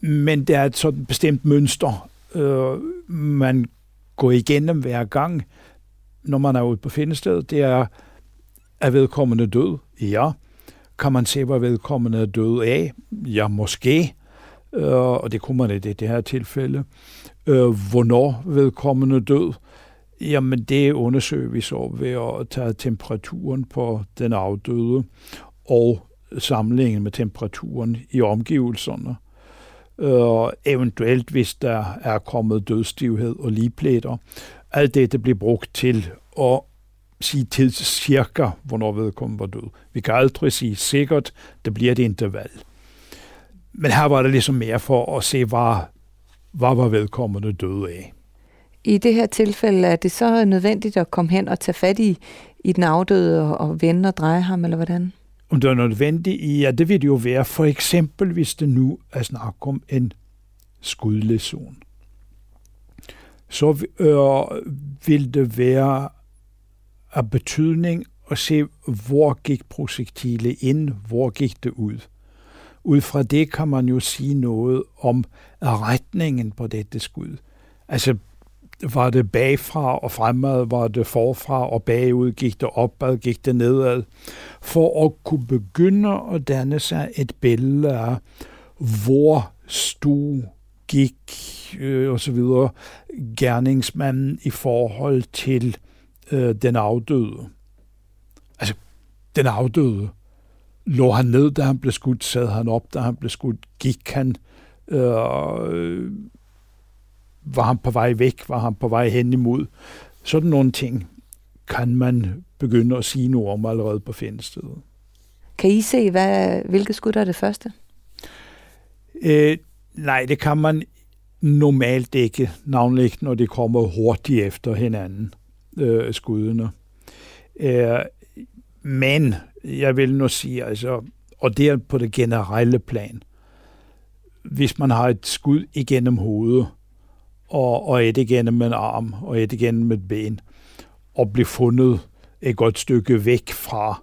Men det er et sådan bestemt mønster, øh, man gå igennem hver gang, når man er ude på findestedet. Det er, er vedkommende død? Ja. Kan man se, hvad vedkommende er død af? Ja, måske. Øh, og det kunne man i det, det her tilfælde. Øh, hvornår vedkommende død? Jamen, det undersøger vi så ved at tage temperaturen på den afdøde og sammenligningen med temperaturen i omgivelserne. Øh, eventuelt, hvis der er kommet dødstivhed og ligepletter. Alt det bliver brugt til at sige til cirka, hvornår vedkommende var død. Vi kan aldrig sige sikkert, det bliver et interval. Men her var det ligesom mere for at se, hvad, hvad var vedkommende døde af. I det her tilfælde er det så nødvendigt at komme hen og tage fat i, i den afdøde og, og vende og dreje ham, eller hvordan? Om det er nødvendigt? Ja, det vil det jo være. For eksempel, hvis det nu er snak om en skudlæsion. Så øh, vil det være af betydning at se, hvor gik projektile ind, hvor gik det ud. Ud fra det kan man jo sige noget om retningen på dette skud. Altså, var det bagfra og fremad, var det forfra og bagud, gik det opad, gik det nedad, for at kunne begynde at danne sig et billede af, hvor stod, gik øh, og så videre gerningsmanden i forhold til øh, den afdøde. Altså, den afdøde. Lå han ned, da han blev skudt? Sad han op, da han blev skudt? Gik han? Øh, var han på vej væk? Var han på vej hen imod? Sådan nogle ting kan man begynde at sige noget om allerede på findestedet. Kan I se, hvad, hvilke skud der er det første? Øh, nej, det kan man normalt ikke, navnligt når det kommer hurtigt efter hinanden, øh, skuddene. Øh, men jeg vil nu sige, altså, og det er på det generelle plan, hvis man har et skud igennem hovedet, og, og et igennem en arm, og et igennem et ben, og blev fundet et godt stykke væk fra,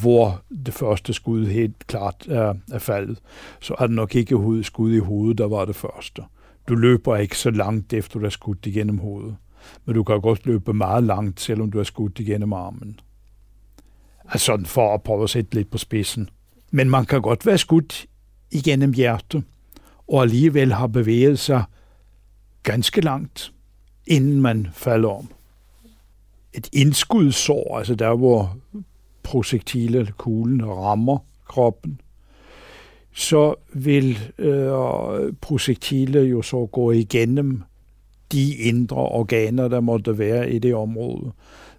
hvor det første skud helt klart er, er faldet, så er det nok ikke skud i hovedet, der var det første. Du løber ikke så langt efter, du har skudt igennem hovedet. Men du kan godt løbe meget langt, selvom du har skudt igennem armen. Altså for at prøve at sætte lidt på spidsen. Men man kan godt være skudt igennem hjertet, og alligevel har bevæget sig ganske langt, inden man falder om. Et indskudssår, altså der hvor projektiler eller kuglen rammer kroppen, så vil øh, projektiler jo så gå igennem de indre organer, der måtte være i det område.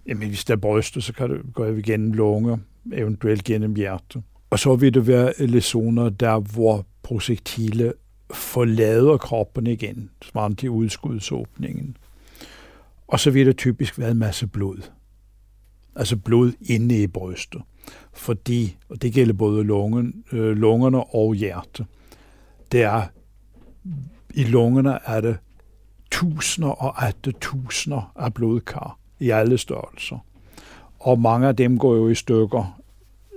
Jamen, hvis der er brystet, så kan det gå igennem lunger, eventuelt gennem hjerte. Og så vil det være lesioner der, hvor projektiler forlader kroppen igen, svarende til udskudsåbningen. Og så vil der typisk være en masse blod. Altså blod inde i brystet. Fordi, og det gælder både lungen, øh, lungerne og hjertet, det er, i lungerne er det tusinder og atte tusinder af blodkar i alle størrelser. Og mange af dem går jo i stykker,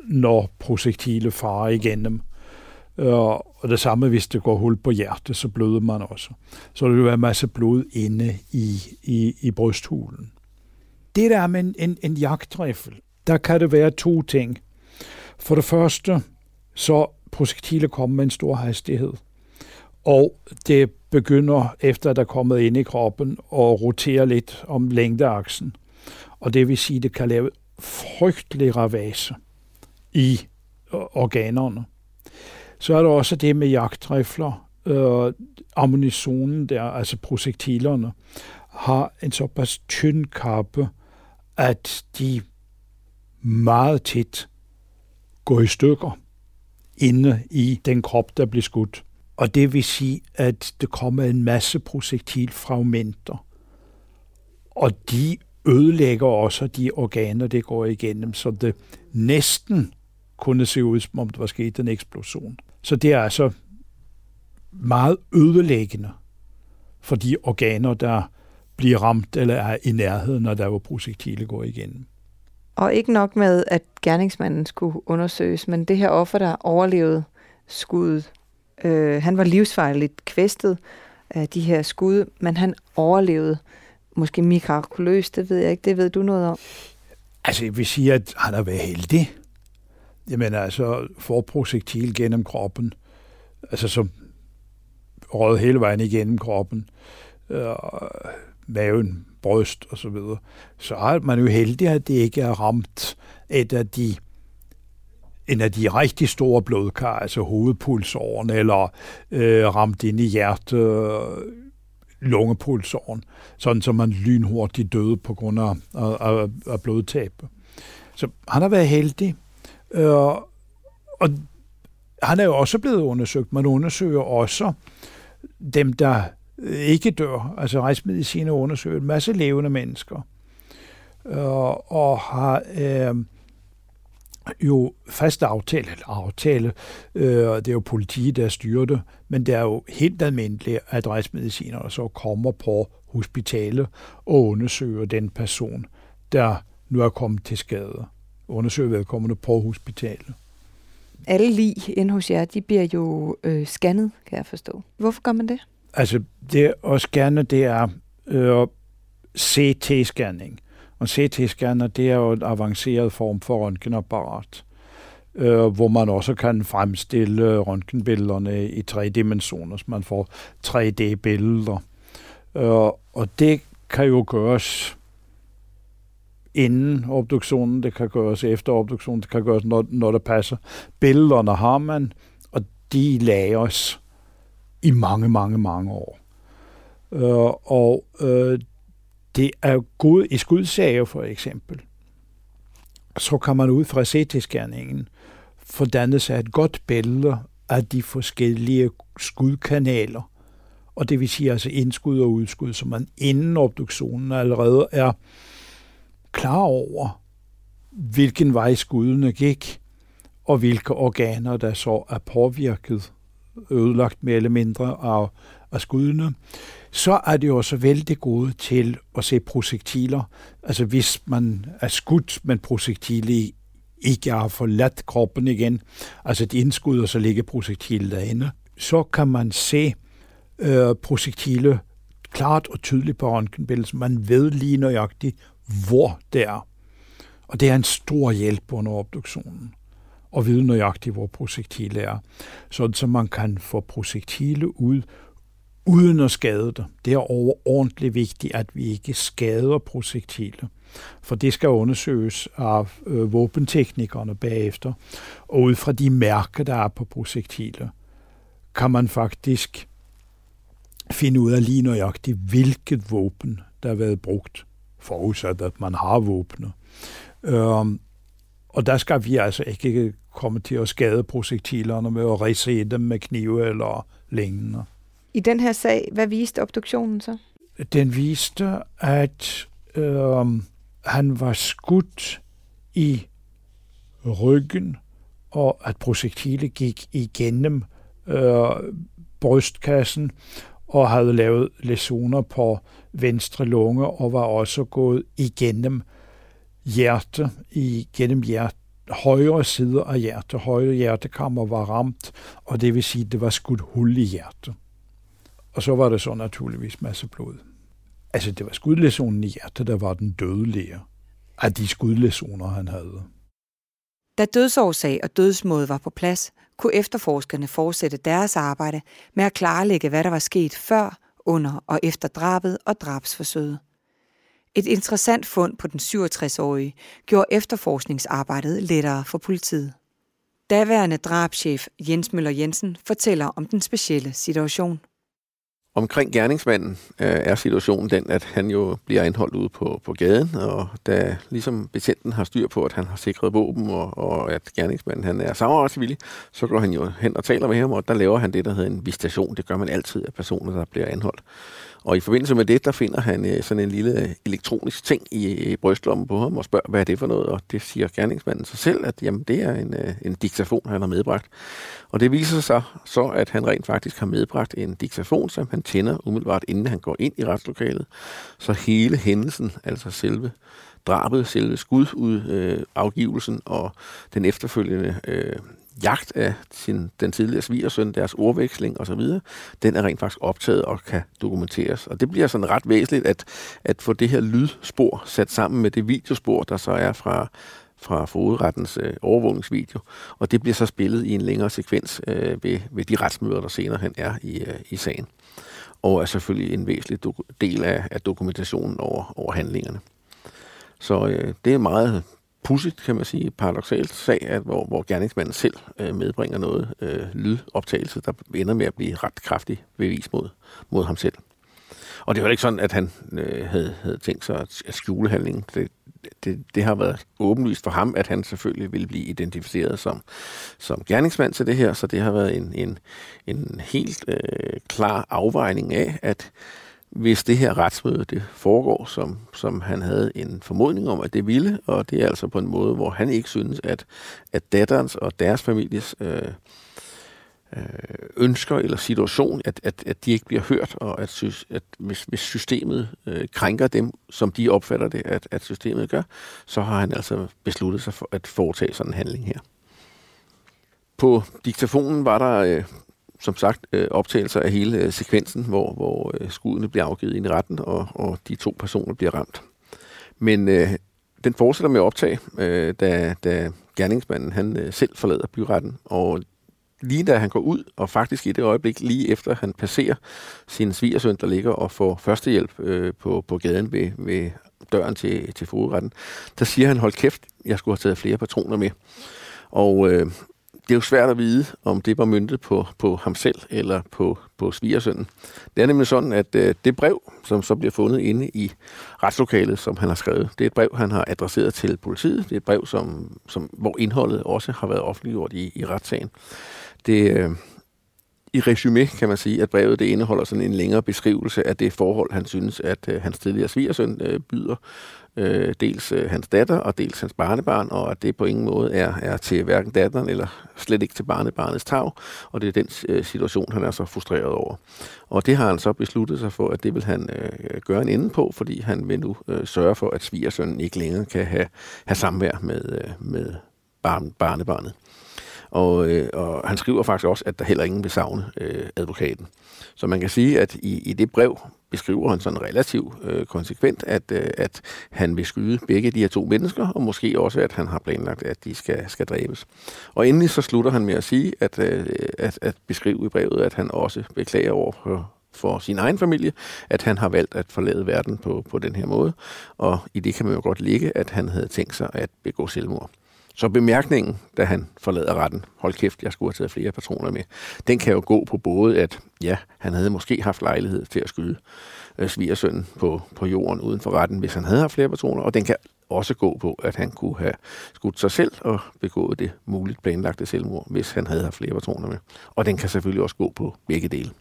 når projektile farer igennem og det samme, hvis det går hul på hjertet, så bløder man også. Så der vil være en masse blod inde i, i, i brysthulen. Det der med en, en, en jagtriffel, der kan det være to ting. For det første, så projektiler kommer med en stor hastighed. Og det begynder, efter at der er kommet ind i kroppen, at rotere lidt om længdeaksen. Og det vil sige, at det kan lave frygtelig ravage i øh, organerne. Så er der også det med jagtrifler. Øh, ammunitionen der, altså projektilerne, har en såpass tynd kappe, at de meget tit går i stykker inde i den krop, der bliver skudt. Og det vil sige, at det kommer en masse projektilfragmenter. Og de ødelægger også de organer, det går igennem, så det næsten kunne se ud, som om der var sket en eksplosion. Så det er altså meget ødelæggende for de organer, der bliver ramt eller er i nærheden, når der var projektile går igennem. Og ikke nok med, at gerningsmanden skulle undersøges, men det her offer, der overlevede skuddet, øh, han var livsfarligt kvæstet af de her skud, men han overlevede måske mirakuløst, det ved jeg ikke, det ved du noget om. Altså, jeg vil sige, at han har været heldig. Jamen altså, får projektil gennem kroppen, altså som rød hele vejen igennem kroppen, øh, maven, bryst og så videre, så er man jo heldig, at det ikke er ramt et af de en af de rigtig store blodkar, altså hovedpulsåren, eller øh, ramt ind i hjerte, lungepulsåren, sådan så man lynhurtigt døde på grund af, af, af blodtab. Så han har været heldig, øh, og han er jo også blevet undersøgt. Man undersøger også dem, der ikke dør. Altså rejsmedicin undersøger en masse levende mennesker, øh, og har øh, jo fast aftale, eller aftale, øh, det er jo politiet, der styrer det, men det er jo helt almindeligt, at rejsmedicinere så kommer på hospitalet og undersøger den person, der nu er kommet til skade. Undersøger vedkommende på hospitalet. Alle lig inde hos jer, de bliver jo øh, scannet, kan jeg forstå. Hvorfor gør man det? Altså, det at scanne, det er øh, CT-scanning. Og CT-scanner, det er jo en avanceret form for røntgenapparat, øh, hvor man også kan fremstille røntgenbillederne i tre dimensioner, så man får 3D-billeder. Øh, og det kan jo gøres inden obduktionen, det kan gøres efter obduktionen, det kan gøres, når, når det passer. Billederne har man, og de lagres i mange, mange, mange år. Øh, og øh, det er god i skudsager for eksempel. Så kan man ud fra CT-scanningen fordanne sig et godt billede af de forskellige skudkanaler. Og det vil sige altså indskud og udskud, så man inden obduktionen allerede er klar over, hvilken vej skuddene gik, og hvilke organer, der så er påvirket, ødelagt mere eller mindre af, af skuddene så er det jo også vældig gode til at se projektiler. Altså hvis man er skudt, men projektiler ikke har forladt kroppen igen, altså de indskud, og så ligger projektiler derinde, så kan man se øh, projektilet klart og tydeligt på røntgenbilledet, så man ved lige nøjagtigt, hvor det er. Og det er en stor hjælp under obduktionen at vide nøjagtigt, hvor projektilet er, sådan så man kan få projektilet ud uden at skade det. Det er overordentligt vigtigt, at vi ikke skader projektiler, for det skal undersøges af øh, våbenteknikerne bagefter. Og ud fra de mærker, der er på projektiler, kan man faktisk finde ud af lige nøjagtigt, hvilket våben, der har været brugt, forudsat at man har våbne. Øhm, og der skal vi altså ikke komme til at skade projektilerne med at rise dem med knive eller lignende. I den her sag, hvad viste obduktionen så? Den viste, at øh, han var skudt i ryggen, og at projektilet gik igennem øh, brystkassen og havde lavet lesioner på venstre lunge og var også gået igennem hjerte, igennem hjerte, højre side af hjerte, Højre hjertekammer var ramt, og det vil sige, at det var skudt hul i hjertet. Og så var der så naturligvis masse blod. Altså, det var skudlæsionen i hjertet, der var den dødelige af de skudlæsioner, han havde. Da dødsårsag og dødsmåde var på plads, kunne efterforskerne fortsætte deres arbejde med at klarlægge, hvad der var sket før, under og efter drabet og drabsforsøget. Et interessant fund på den 67-årige gjorde efterforskningsarbejdet lettere for politiet. Daværende drabschef Jens Møller Jensen fortæller om den specielle situation. Omkring gerningsmanden øh, er situationen den, at han jo bliver anholdt ude på, på gaden, og da ligesom betjenten har styr på, at han har sikret våben, og, og at gerningsmanden han er samarbejdsvillig, så går han jo hen og taler med ham, og der laver han det, der hedder en visitation. Det gør man altid af personer, der bliver anholdt. Og i forbindelse med det, der finder han øh, sådan en lille øh, elektronisk ting øh, i, brystlommen på ham og spørger, hvad er det for noget? Og det siger gerningsmanden sig selv, at jamen, det er en, øh, en diktafon, han har medbragt. Og det viser sig så, at han rent faktisk har medbragt en diktafon, som han tænder umiddelbart, inden han går ind i retslokalet. Så hele hændelsen, altså selve drabet, selve skudafgivelsen øh, og den efterfølgende øh, jagt af sin, den tidligere svigersøn, deres ordveksling osv., den er rent faktisk optaget og kan dokumenteres. Og det bliver sådan ret væsentligt at, at få det her lydspor sat sammen med det videospor, der så er fra, fra fodrettens øh, overvågningsvideo, og det bliver så spillet i en længere sekvens øh, ved, ved de retsmøder, der senere hen er i, øh, i sagen. Og er selvfølgelig en væsentlig del af, af dokumentationen over, over handlingerne. Så øh, det er meget pudsigt, kan man sige, paradoxalt sag, at hvor, hvor gerningsmanden selv øh, medbringer noget øh, lydoptagelse, der ender med at blive ret kraftig bevis mod, mod ham selv. Og det var ikke sådan, at han øh, havde, havde tænkt sig at, at skjule handlingen. Det, det, det har været åbenlyst for ham, at han selvfølgelig ville blive identificeret som, som gerningsmand til det her, så det har været en, en, en helt øh, klar afvejning af, at hvis det her retsmøde det foregår, som, som han havde en formodning om, at det ville, og det er altså på en måde, hvor han ikke synes, at, at datterens og deres families øh, øh, ønsker eller situation, at, at, at de ikke bliver hørt, og at, synes, at hvis, hvis systemet øh, krænker dem, som de opfatter det, at, at systemet gør, så har han altså besluttet sig for at foretage sådan en handling her. På diktafonen var der øh, som sagt øh, optagelser af hele øh, sekvensen, hvor, hvor øh, skuddene bliver afgivet ind i retten, og, og de to personer bliver ramt. Men øh, den fortsætter med at optage, øh, da, da gerningsmanden han øh, selv forlader byretten, og lige da han går ud, og faktisk i det øjeblik, lige efter han passerer sin svigersøn, der ligger og får førstehjælp øh, på, på gaden ved, ved døren til, til fodretten, der siger han, hold kæft, jeg skulle have taget flere patroner med. Og øh, det er jo svært at vide, om det var myndet på, på ham selv eller på, på svigersønnen. Det er nemlig sådan, at øh, det brev, som så bliver fundet inde i retslokalet, som han har skrevet, det er et brev, han har adresseret til politiet. Det er et brev, som, som, hvor indholdet også har været offentliggjort i, i retssagen. Det, øh, i resume kan man sige, at brevet det indeholder sådan en længere beskrivelse af det forhold, han synes, at øh, hans tidligere svigersøn øh, byder øh, dels øh, hans datter og dels hans barnebarn, og at det på ingen måde er, er til hverken datteren eller slet ikke til barnebarnets tag, og det er den øh, situation, han er så frustreret over. Og det har han så besluttet sig for, at det vil han øh, gøre en ende på, fordi han vil nu øh, sørge for, at svigersønnen ikke længere kan have, have samvær med, øh, med barn, barnebarnet. Og, øh, og han skriver faktisk også, at der heller ingen vil savne øh, advokaten. Så man kan sige, at i, i det brev beskriver han sådan relativt øh, konsekvent, at, øh, at han vil skyde begge de her to mennesker, og måske også, at han har planlagt, at de skal, skal dræbes. Og endelig så slutter han med at sige, at, øh, at, at beskrive i brevet, at han også beklager over for, for sin egen familie, at han har valgt at forlade verden på, på den her måde. Og i det kan man jo godt ligge, at han havde tænkt sig at begå selvmord. Så bemærkningen, da han forlader retten, hold kæft, jeg skulle have taget flere patroner med, den kan jo gå på både, at ja, han havde måske haft lejlighed til at skyde øh, svigersønnen på, på jorden uden for retten, hvis han havde haft flere patroner, og den kan også gå på, at han kunne have skudt sig selv og begået det muligt planlagte selvmord, hvis han havde haft flere patroner med. Og den kan selvfølgelig også gå på begge dele.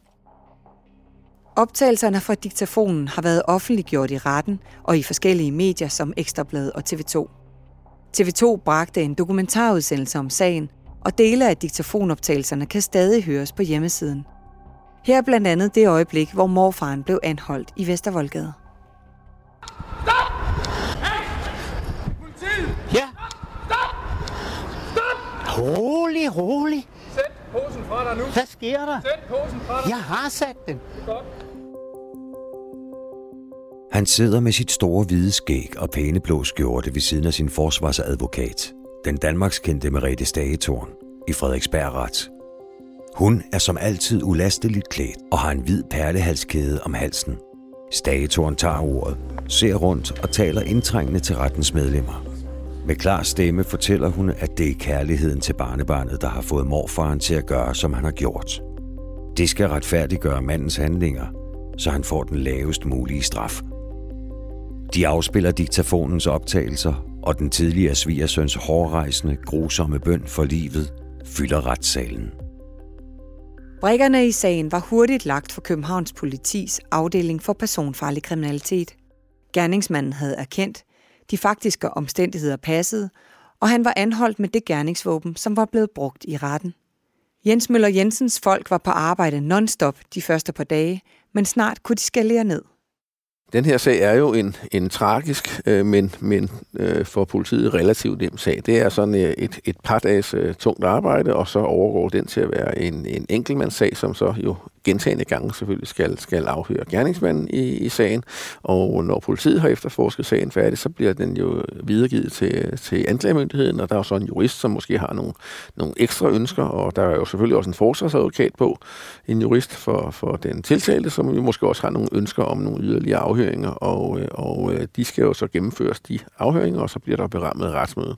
Optagelserne fra diktafonen har været offentliggjort i retten og i forskellige medier som Ekstrabladet og TV2. TV2 bragte en dokumentarudsendelse om sagen, og dele af diktafonoptagelserne kan stadig høres på hjemmesiden. Her er blandt andet det øjeblik, hvor morfaren blev anholdt i Vestervoldgade. Stop! Hey! Politiet! Ja. Stop! Stop! Rolig, rolig. Sæt posen fra dig nu. Hvad sker der? Sæt posen fra dig. Jeg har sat den. Godt. Han sidder med sit store hvide skæg og pæne blå skjorte ved siden af sin forsvarsadvokat, den Danmarkskendte Merete Stagetorn, i Frederiksberg Ret. Hun er som altid ulasteligt klædt og har en hvid perlehalskæde om halsen. Stagetorn tager ordet, ser rundt og taler indtrængende til rettens medlemmer. Med klar stemme fortæller hun, at det er kærligheden til barnebarnet, der har fået morfaren til at gøre, som han har gjort. Det skal retfærdiggøre mandens handlinger – så han får den lavest mulige straf. De afspiller diktafonens optagelser, og den tidligere svigersøns hårrejsende, grusomme bøn for livet fylder retssalen. Brikkerne i sagen var hurtigt lagt for Københavns politis afdeling for personfarlig kriminalitet. Gerningsmanden havde erkendt, de faktiske omstændigheder passede, og han var anholdt med det gerningsvåben, som var blevet brugt i retten. Jens Møller Jensens folk var på arbejde non-stop de første par dage, men snart kunne de skalere ned. Den her sag er jo en, en tragisk, øh, men, men øh, for politiet relativt nem sag. Det er sådan øh, et, et par dages øh, tungt arbejde, og så overgår den til at være en, en enkeltmandssag, som så jo gentagende gange selvfølgelig skal, skal afhøre gerningsmanden i, i sagen. Og når politiet har efterforsket sagen færdig, så bliver den jo videregivet til, til anklagemyndigheden, og der er jo så en jurist, som måske har nogle, nogle ekstra ønsker, og der er jo selvfølgelig også en forsvarsadvokat på, en jurist for, for den tiltalte, som jo måske også har nogle ønsker om nogle yderligere afhøringer, og, og øh, de skal jo så gennemføres, de afhøringer, og så bliver der berammet retsmøde.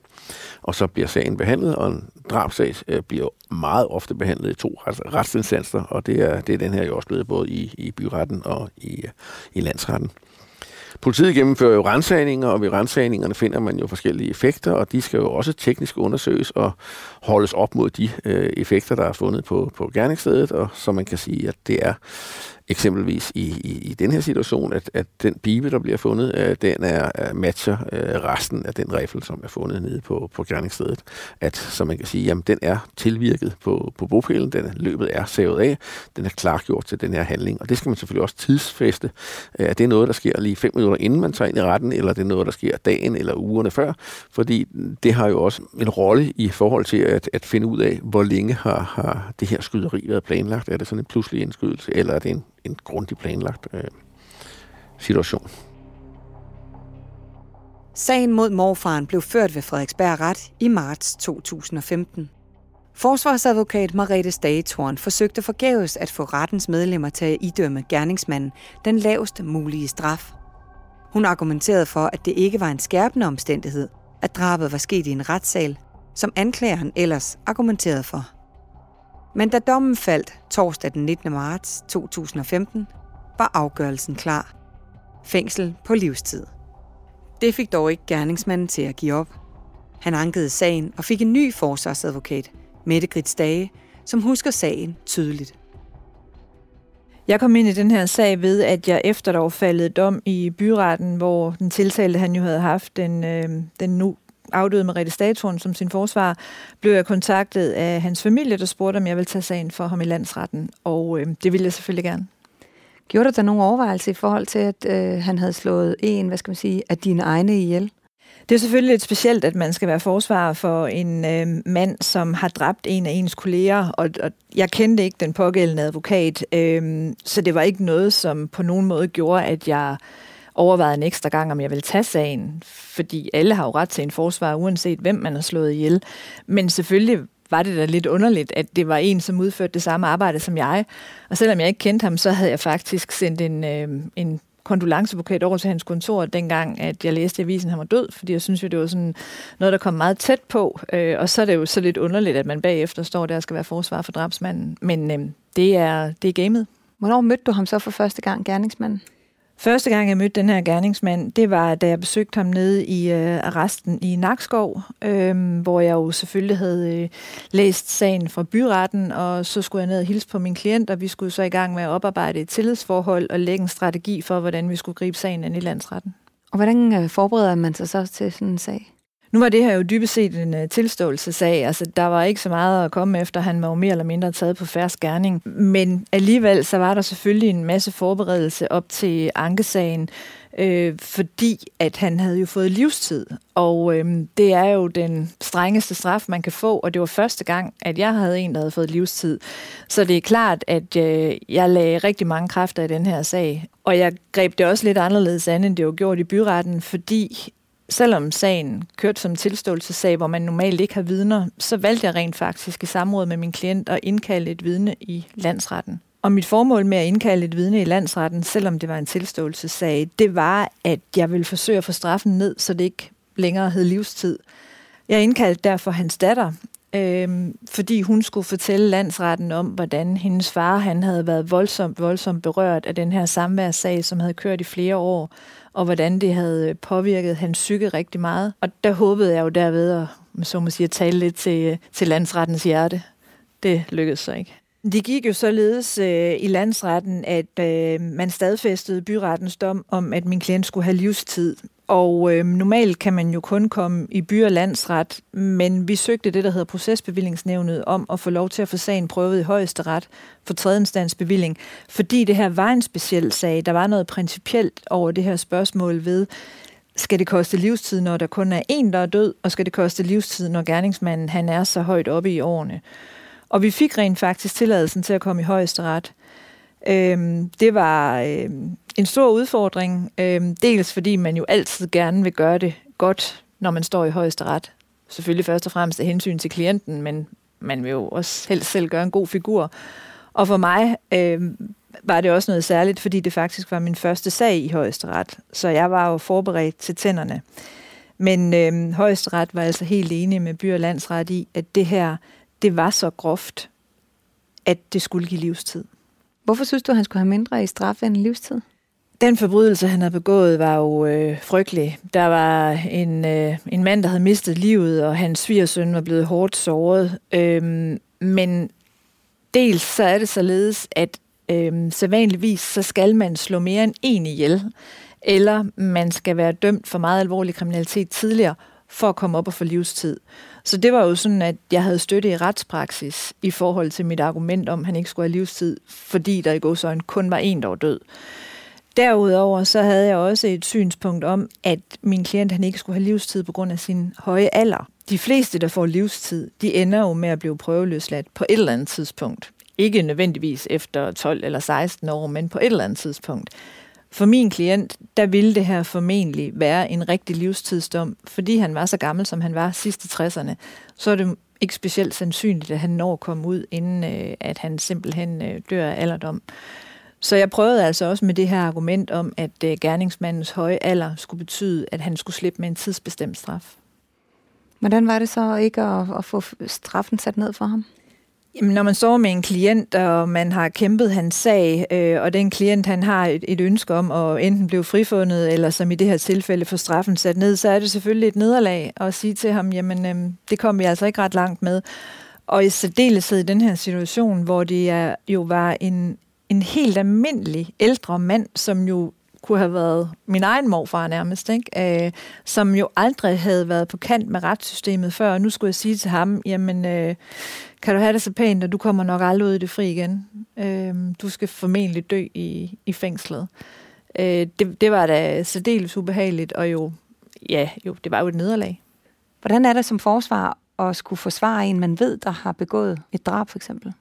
Og så bliver sagen behandlet, og en drabsag øh, bliver meget ofte behandlet i to retsinstanser, og det er, det er den her jo også blevet både i, i byretten og i, i landsretten. Politiet gennemfører jo rensagninger, og ved rensagningerne finder man jo forskellige effekter, og de skal jo også teknisk undersøges og holdes op mod de øh, effekter, der er fundet på, på gerningsstedet, og så man kan sige, at det er eksempelvis i, i, i den her situation, at, at den pibe, der bliver fundet, øh, den er, er matcher øh, resten af den rifle, som er fundet nede på, på gerningsstedet. At, som man kan sige, jamen den er tilvirket på, på bopælen, den løbet er savet af, den er klargjort til den her handling, og det skal man selvfølgelig også tidsfeste. Øh, er det noget, der sker lige fem minutter inden man tager ind i retten, eller er det noget, der sker dagen eller ugerne før? Fordi det har jo også en rolle i forhold til at, at finde ud af, hvor længe har, har det her skyderi været planlagt. Er det sådan en pludselig indskydelse, eller er det en en grundigt planlagt øh, situation. Sagen mod morfaren blev ført ved Frederiksberg Ret i marts 2015. Forsvarsadvokat Marete Stagetorn forsøgte forgæves at få rettens medlemmer til at idømme gerningsmanden den laveste mulige straf. Hun argumenterede for, at det ikke var en skærpende omstændighed, at drabet var sket i en retssal, som anklageren ellers argumenterede for. Men da dommen faldt torsdag den 19. marts 2015, var afgørelsen klar. Fængsel på livstid. Det fik dog ikke gerningsmanden til at give op. Han ankede sagen og fik en ny forsvarsadvokat, Mette Grits Dage, som husker sagen tydeligt. Jeg kom ind i den her sag ved, at jeg efter der var faldet dom i byretten, hvor den tiltalte han jo havde haft den, øh, den nu afdøde Merete Statoren som sin forsvar, blev jeg kontaktet af hans familie, der spurgte, om jeg ville tage sagen for ham i landsretten, og øh, det ville jeg selvfølgelig gerne. Gjorde du der nogle overvejelser i forhold til, at øh, han havde slået en, hvad skal man sige, af dine egne ihjel? Det er selvfølgelig lidt specielt, at man skal være forsvarer for en øh, mand, som har dræbt en af ens kolleger, og, og jeg kendte ikke den pågældende advokat, øh, så det var ikke noget, som på nogen måde gjorde, at jeg overvejet en ekstra gang, om jeg vil tage sagen, fordi alle har jo ret til en forsvar, uanset hvem man har slået ihjel. Men selvfølgelig var det da lidt underligt, at det var en, som udførte det samme arbejde som jeg. Og selvom jeg ikke kendte ham, så havde jeg faktisk sendt en, øh, en kondolencebuket over til hans kontor, dengang at jeg læste i avisen, at han var død, fordi jeg synes jo, det var sådan noget, der kom meget tæt på. Øh, og så er det jo så lidt underligt, at man bagefter står der og skal være forsvar for drabsmanden. Men øh, det, er, det er gamet. Hvornår mødte du ham så for første gang, gerningsmanden? Første gang, jeg mødte den her gerningsmand, det var, da jeg besøgte ham nede i øh, arresten i Nakskov, øh, hvor jeg jo selvfølgelig havde øh, læst sagen fra byretten, og så skulle jeg ned og hilse på min klient, og vi skulle så i gang med at oparbejde et tillidsforhold og lægge en strategi for, hvordan vi skulle gribe sagen ind i landsretten. Og hvordan øh, forbereder man sig så til sådan en sag? Nu var det her jo dybest set en øh, uh, tilståelsesag. Altså, der var ikke så meget at komme efter. Han var jo mere eller mindre taget på færre gerning. Men alligevel så var der selvfølgelig en masse forberedelse op til ankesagen, øh, fordi at han havde jo fået livstid. Og øh, det er jo den strengeste straf, man kan få, og det var første gang, at jeg havde en, der havde fået livstid. Så det er klart, at øh, jeg lagde rigtig mange kræfter i den her sag. Og jeg greb det også lidt anderledes an, end det var gjort i byretten, fordi selvom sagen kørte som tilståelsessag, hvor man normalt ikke har vidner, så valgte jeg rent faktisk i samråd med min klient at indkalde et vidne i landsretten. Og mit formål med at indkalde et vidne i landsretten, selvom det var en tilståelsessag, det var, at jeg ville forsøge at få straffen ned, så det ikke længere hed livstid. Jeg indkaldte derfor hans datter, øh, fordi hun skulle fortælle landsretten om, hvordan hendes far han havde været voldsomt, voldsomt berørt af den her samværssag, som havde kørt i flere år, og hvordan det havde påvirket hans psyke rigtig meget. Og der håbede jeg jo derved at, så må sige, at tale lidt til, til landsrettens hjerte. Det lykkedes så ikke. Det gik jo således øh, i landsretten, at øh, man stadfæstede byrettens dom om, at min klient skulle have livstid. Og øh, normalt kan man jo kun komme i by- og landsret, men vi søgte det, der hedder procesbevillingsnævnet, om at få lov til at få sagen prøvet i højeste ret for tredjeinstansbevilling, fordi det her var en speciel sag. Der var noget principielt over det her spørgsmål ved, skal det koste livstid, når der kun er en, der er død, og skal det koste livstid, når gerningsmanden han er så højt oppe i årene. Og vi fik rent faktisk tilladelsen til at komme i højeste ret. Øhm, det var øhm, en stor udfordring, øhm, dels fordi man jo altid gerne vil gøre det godt, når man står i højeste ret. Selvfølgelig først og fremmest af hensyn til klienten, men man vil jo også helst selv gøre en god figur. Og for mig øh, var det også noget særligt, fordi det faktisk var min første sag i højesteret, så jeg var jo forberedt til tænderne. Men øh, højesteret var altså helt enig med by- og landsret i, at det her, det var så groft, at det skulle give livstid. Hvorfor synes du, han skulle have mindre i straf end livstid? Den forbrydelse, han havde begået, var jo øh, frygtelig. Der var en, øh, en mand, der havde mistet livet, og hans svigersøn var blevet hårdt såret. Øhm, men dels så er det således, at øhm, sædvanligvis så skal man slå mere end en ihjel, eller man skal være dømt for meget alvorlig kriminalitet tidligere, for at komme op og få livstid. Så det var jo sådan, at jeg havde støtte i retspraksis i forhold til mit argument om, at han ikke skulle have livstid, fordi der i godsøjne kun var en, der var død. Derudover så havde jeg også et synspunkt om, at min klient han ikke skulle have livstid på grund af sin høje alder. De fleste, der får livstid, de ender jo med at blive prøveløsladt på et eller andet tidspunkt. Ikke nødvendigvis efter 12 eller 16 år, men på et eller andet tidspunkt. For min klient, der ville det her formentlig være en rigtig livstidsdom, fordi han var så gammel, som han var sidst i 60'erne. Så er det ikke specielt sandsynligt, at han når at komme ud, inden øh, at han simpelthen øh, dør af alderdom. Så jeg prøvede altså også med det her argument om, at øh, gerningsmandens høje alder skulle betyde, at han skulle slippe med en tidsbestemt straf. Hvordan var det så ikke at, at få straffen sat ned for ham? Jamen, når man står med en klient, og man har kæmpet hans sag, øh, og den klient han har et, et ønske om at enten blive frifundet, eller som i det her tilfælde få straffen sat ned, så er det selvfølgelig et nederlag at sige til ham, jamen øh, det kommer vi altså ikke ret langt med. Og i særdeleshed i den her situation, hvor det er, jo var en, en helt almindelig ældre mand, som jo kunne have været min egen morfar nærmest, ikke? Øh, som jo aldrig havde været på kant med retssystemet før, og nu skulle jeg sige til ham, jamen, øh, kan du have det så pænt, og du kommer nok aldrig ud i det fri igen. Øh, du skal formentlig dø i, i fængslet. Øh, det, det var da særdeles ubehageligt, og jo, ja, jo, det var jo et nederlag. Hvordan er det som forsvar at skulle forsvare en, man ved, der har begået et drab for eksempel?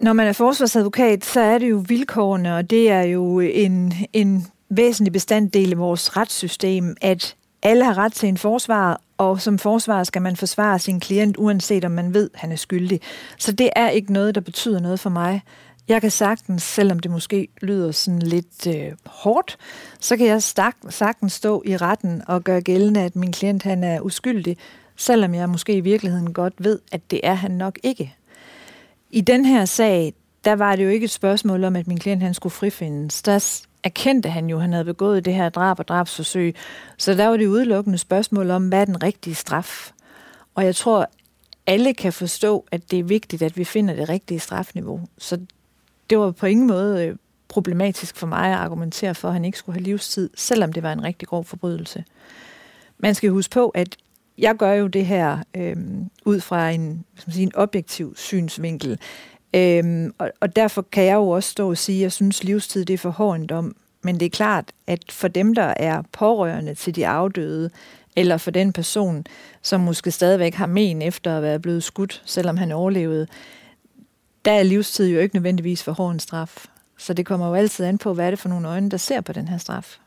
Når man er forsvarsadvokat, så er det jo vilkårene, og det er jo en, en væsentlig bestanddel i vores retssystem, at alle har ret til en forsvar, og som forsvar skal man forsvare sin klient, uanset om man ved, at han er skyldig. Så det er ikke noget, der betyder noget for mig. Jeg kan sagtens, selvom det måske lyder sådan lidt øh, hårdt, så kan jeg sagtens stå i retten og gøre gældende, at min klient han er uskyldig, selvom jeg måske i virkeligheden godt ved, at det er han nok ikke. I den her sag, der var det jo ikke et spørgsmål om, at min klient han skulle frifindes. Der erkendte han jo, at han havde begået det her drab og drabsforsøg. Så der var det udelukkende spørgsmål om, hvad er den rigtige straf? Og jeg tror, alle kan forstå, at det er vigtigt, at vi finder det rigtige strafniveau. Så det var på ingen måde øh, problematisk for mig at argumentere for, at han ikke skulle have livstid, selvom det var en rigtig grov forbrydelse. Man skal huske på, at jeg gør jo det her øh, ud fra en, som sige, en objektiv synsvinkel. Øhm, og, og derfor kan jeg jo også stå og sige, at jeg synes, livstid det er for hård en dom. Men det er klart, at for dem, der er pårørende til de afdøde, eller for den person, som måske stadigvæk har men efter at være blevet skudt, selvom han overlevede, der er livstid jo ikke nødvendigvis for hård en straf. Så det kommer jo altid an på, hvad er det for nogle øjne, der ser på den her straf.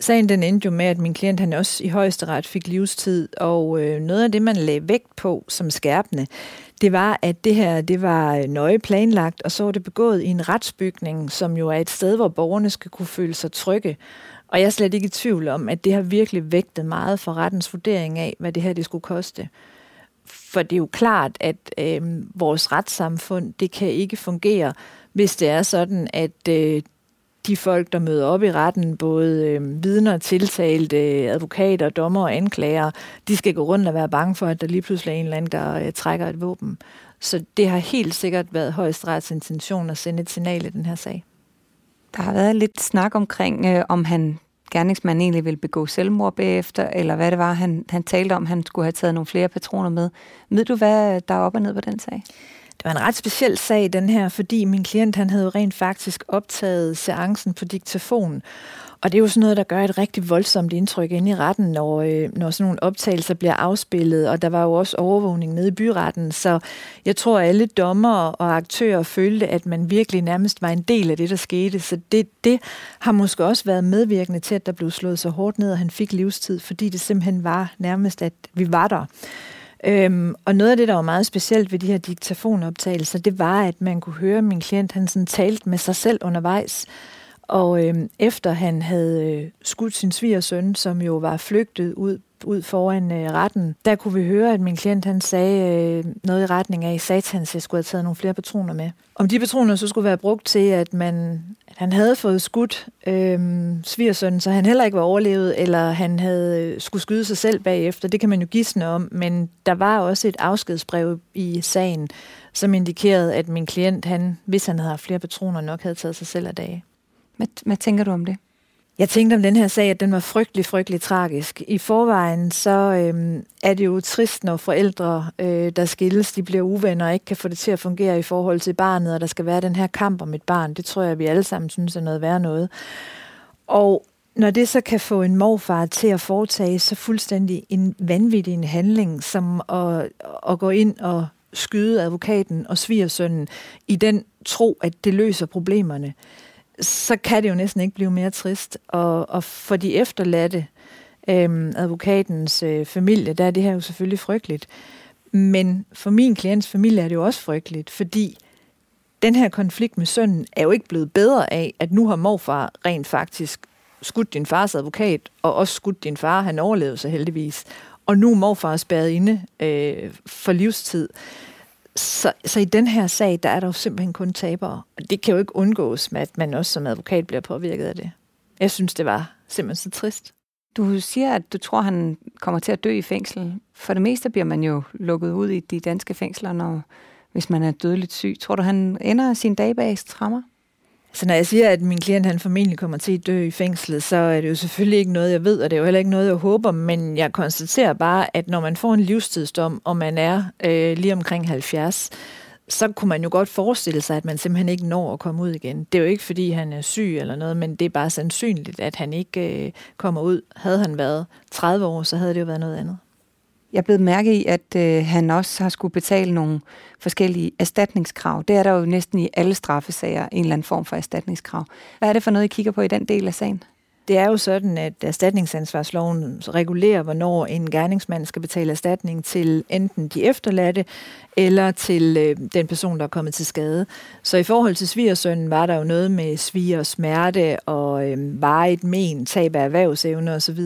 Sagen den endte jo med, at min klient han også i højeste ret fik livstid, og øh, noget af det, man lagde vægt på som skærpende, det var, at det her det var øh, nøje planlagt, og så var det begået i en retsbygning, som jo er et sted, hvor borgerne skal kunne føle sig trygge. Og jeg er slet ikke i tvivl om, at det har virkelig vægtet meget for rettens vurdering af, hvad det her det skulle koste. For det er jo klart, at øh, vores retssamfund, det kan ikke fungere, hvis det er sådan, at øh, de folk, der møder op i retten, både øh, vidner, tiltalte, advokater, dommer og anklager, de skal gå rundt og være bange for, at der lige pludselig er en eller anden, der øh, trækker et våben. Så det har helt sikkert været højesterets intention at sende et signal i den her sag. Der har været lidt snak omkring, øh, om han gerningsmanden egentlig ville begå selvmord bagefter, eller hvad det var, han, han talte om, han skulle have taget nogle flere patroner med. Ved du, hvad der er op og ned på den sag? Det var en ret speciel sag, den her, fordi min klient han havde jo rent faktisk optaget seancen på diktafon. Og det er jo sådan noget, der gør et rigtig voldsomt indtryk inde i retten, når, øh, når sådan nogle optagelser bliver afspillet, og der var jo også overvågning nede i byretten, så jeg tror, at alle dommer og aktører følte, at man virkelig nærmest var en del af det, der skete. Så det, det har måske også været medvirkende til, at der blev slået så hårdt ned, og han fik livstid, fordi det simpelthen var nærmest, at vi var der. Øhm, og noget af det, der var meget specielt ved de her diktafonoptagelser, det var, at man kunne høre, at min klient han sådan talte med sig selv undervejs. Og øh, efter han havde øh, skudt sin svigersøn, som jo var flygtet ud ud foran øh, retten, der kunne vi høre, at min klient han sagde øh, noget i retning af, at satans, jeg skulle have taget nogle flere patroner med. Om de patroner så skulle være brugt til, at man at han havde fået skudt øh, svigersønnen, så han heller ikke var overlevet, eller han havde øh, skulle skyde sig selv bagefter, det kan man jo gisne om, men der var også et afskedsbrev i sagen, som indikerede, at min klient, han, hvis han havde haft flere patroner, nok havde taget sig selv af dage. Hvad, hvad tænker du om det? Jeg tænkte om den her sag, at den var frygtelig, frygtelig tragisk. I forvejen så øh, er det jo trist, når forældre, øh, der skilles, de bliver uvenner og ikke kan få det til at fungere i forhold til barnet, og der skal være den her kamp om et barn. Det tror jeg, vi alle sammen synes er noget værd noget. Og når det så kan få en morfar til at foretage så fuldstændig en vanvittig en handling, som at, at gå ind og skyde advokaten og svigersønnen i den tro, at det løser problemerne, så kan det jo næsten ikke blive mere trist. Og, og for de efterladte, øhm, advokatens øh, familie, der er det her jo selvfølgelig frygteligt. Men for min klients familie er det jo også frygteligt, fordi den her konflikt med sønnen er jo ikke blevet bedre af, at nu har morfar rent faktisk skudt din fars advokat, og også skudt din far. Han overlevede sig heldigvis. Og nu er morfar spærret inde øh, for livstid. Så, så i den her sag, der er der jo simpelthen kun tabere. Og det kan jo ikke undgås med, at man også som advokat bliver påvirket af det. Jeg synes, det var simpelthen så trist. Du siger, at du tror, han kommer til at dø i fængsel. For det meste bliver man jo lukket ud i de danske fængsler, når, hvis man er dødeligt syg. Tror du, han ender sin dag bag strammer? Så når jeg siger, at min klient han formentlig kommer til at dø i fængslet, så er det jo selvfølgelig ikke noget, jeg ved, og det er jo heller ikke noget, jeg håber, men jeg konstaterer bare, at når man får en livstidsdom, og man er øh, lige omkring 70, så kunne man jo godt forestille sig, at man simpelthen ikke når at komme ud igen. Det er jo ikke, fordi han er syg eller noget, men det er bare sandsynligt, at han ikke øh, kommer ud. Havde han været 30 år, så havde det jo været noget andet. Jeg er blevet mærke i, at øh, han også har skulle betale nogle forskellige erstatningskrav. Det er der jo næsten i alle straffesager, en eller anden form for erstatningskrav. Hvad er det for noget, I kigger på i den del af sagen? Det er jo sådan, at erstatningsansvarsloven regulerer, hvornår en gerningsmand skal betale erstatning til enten de efterladte eller til øh, den person, der er kommet til skade. Så i forhold til svigersønnen var der jo noget med sviger smerte og øh, varigt men, tab af erhvervsevne osv.,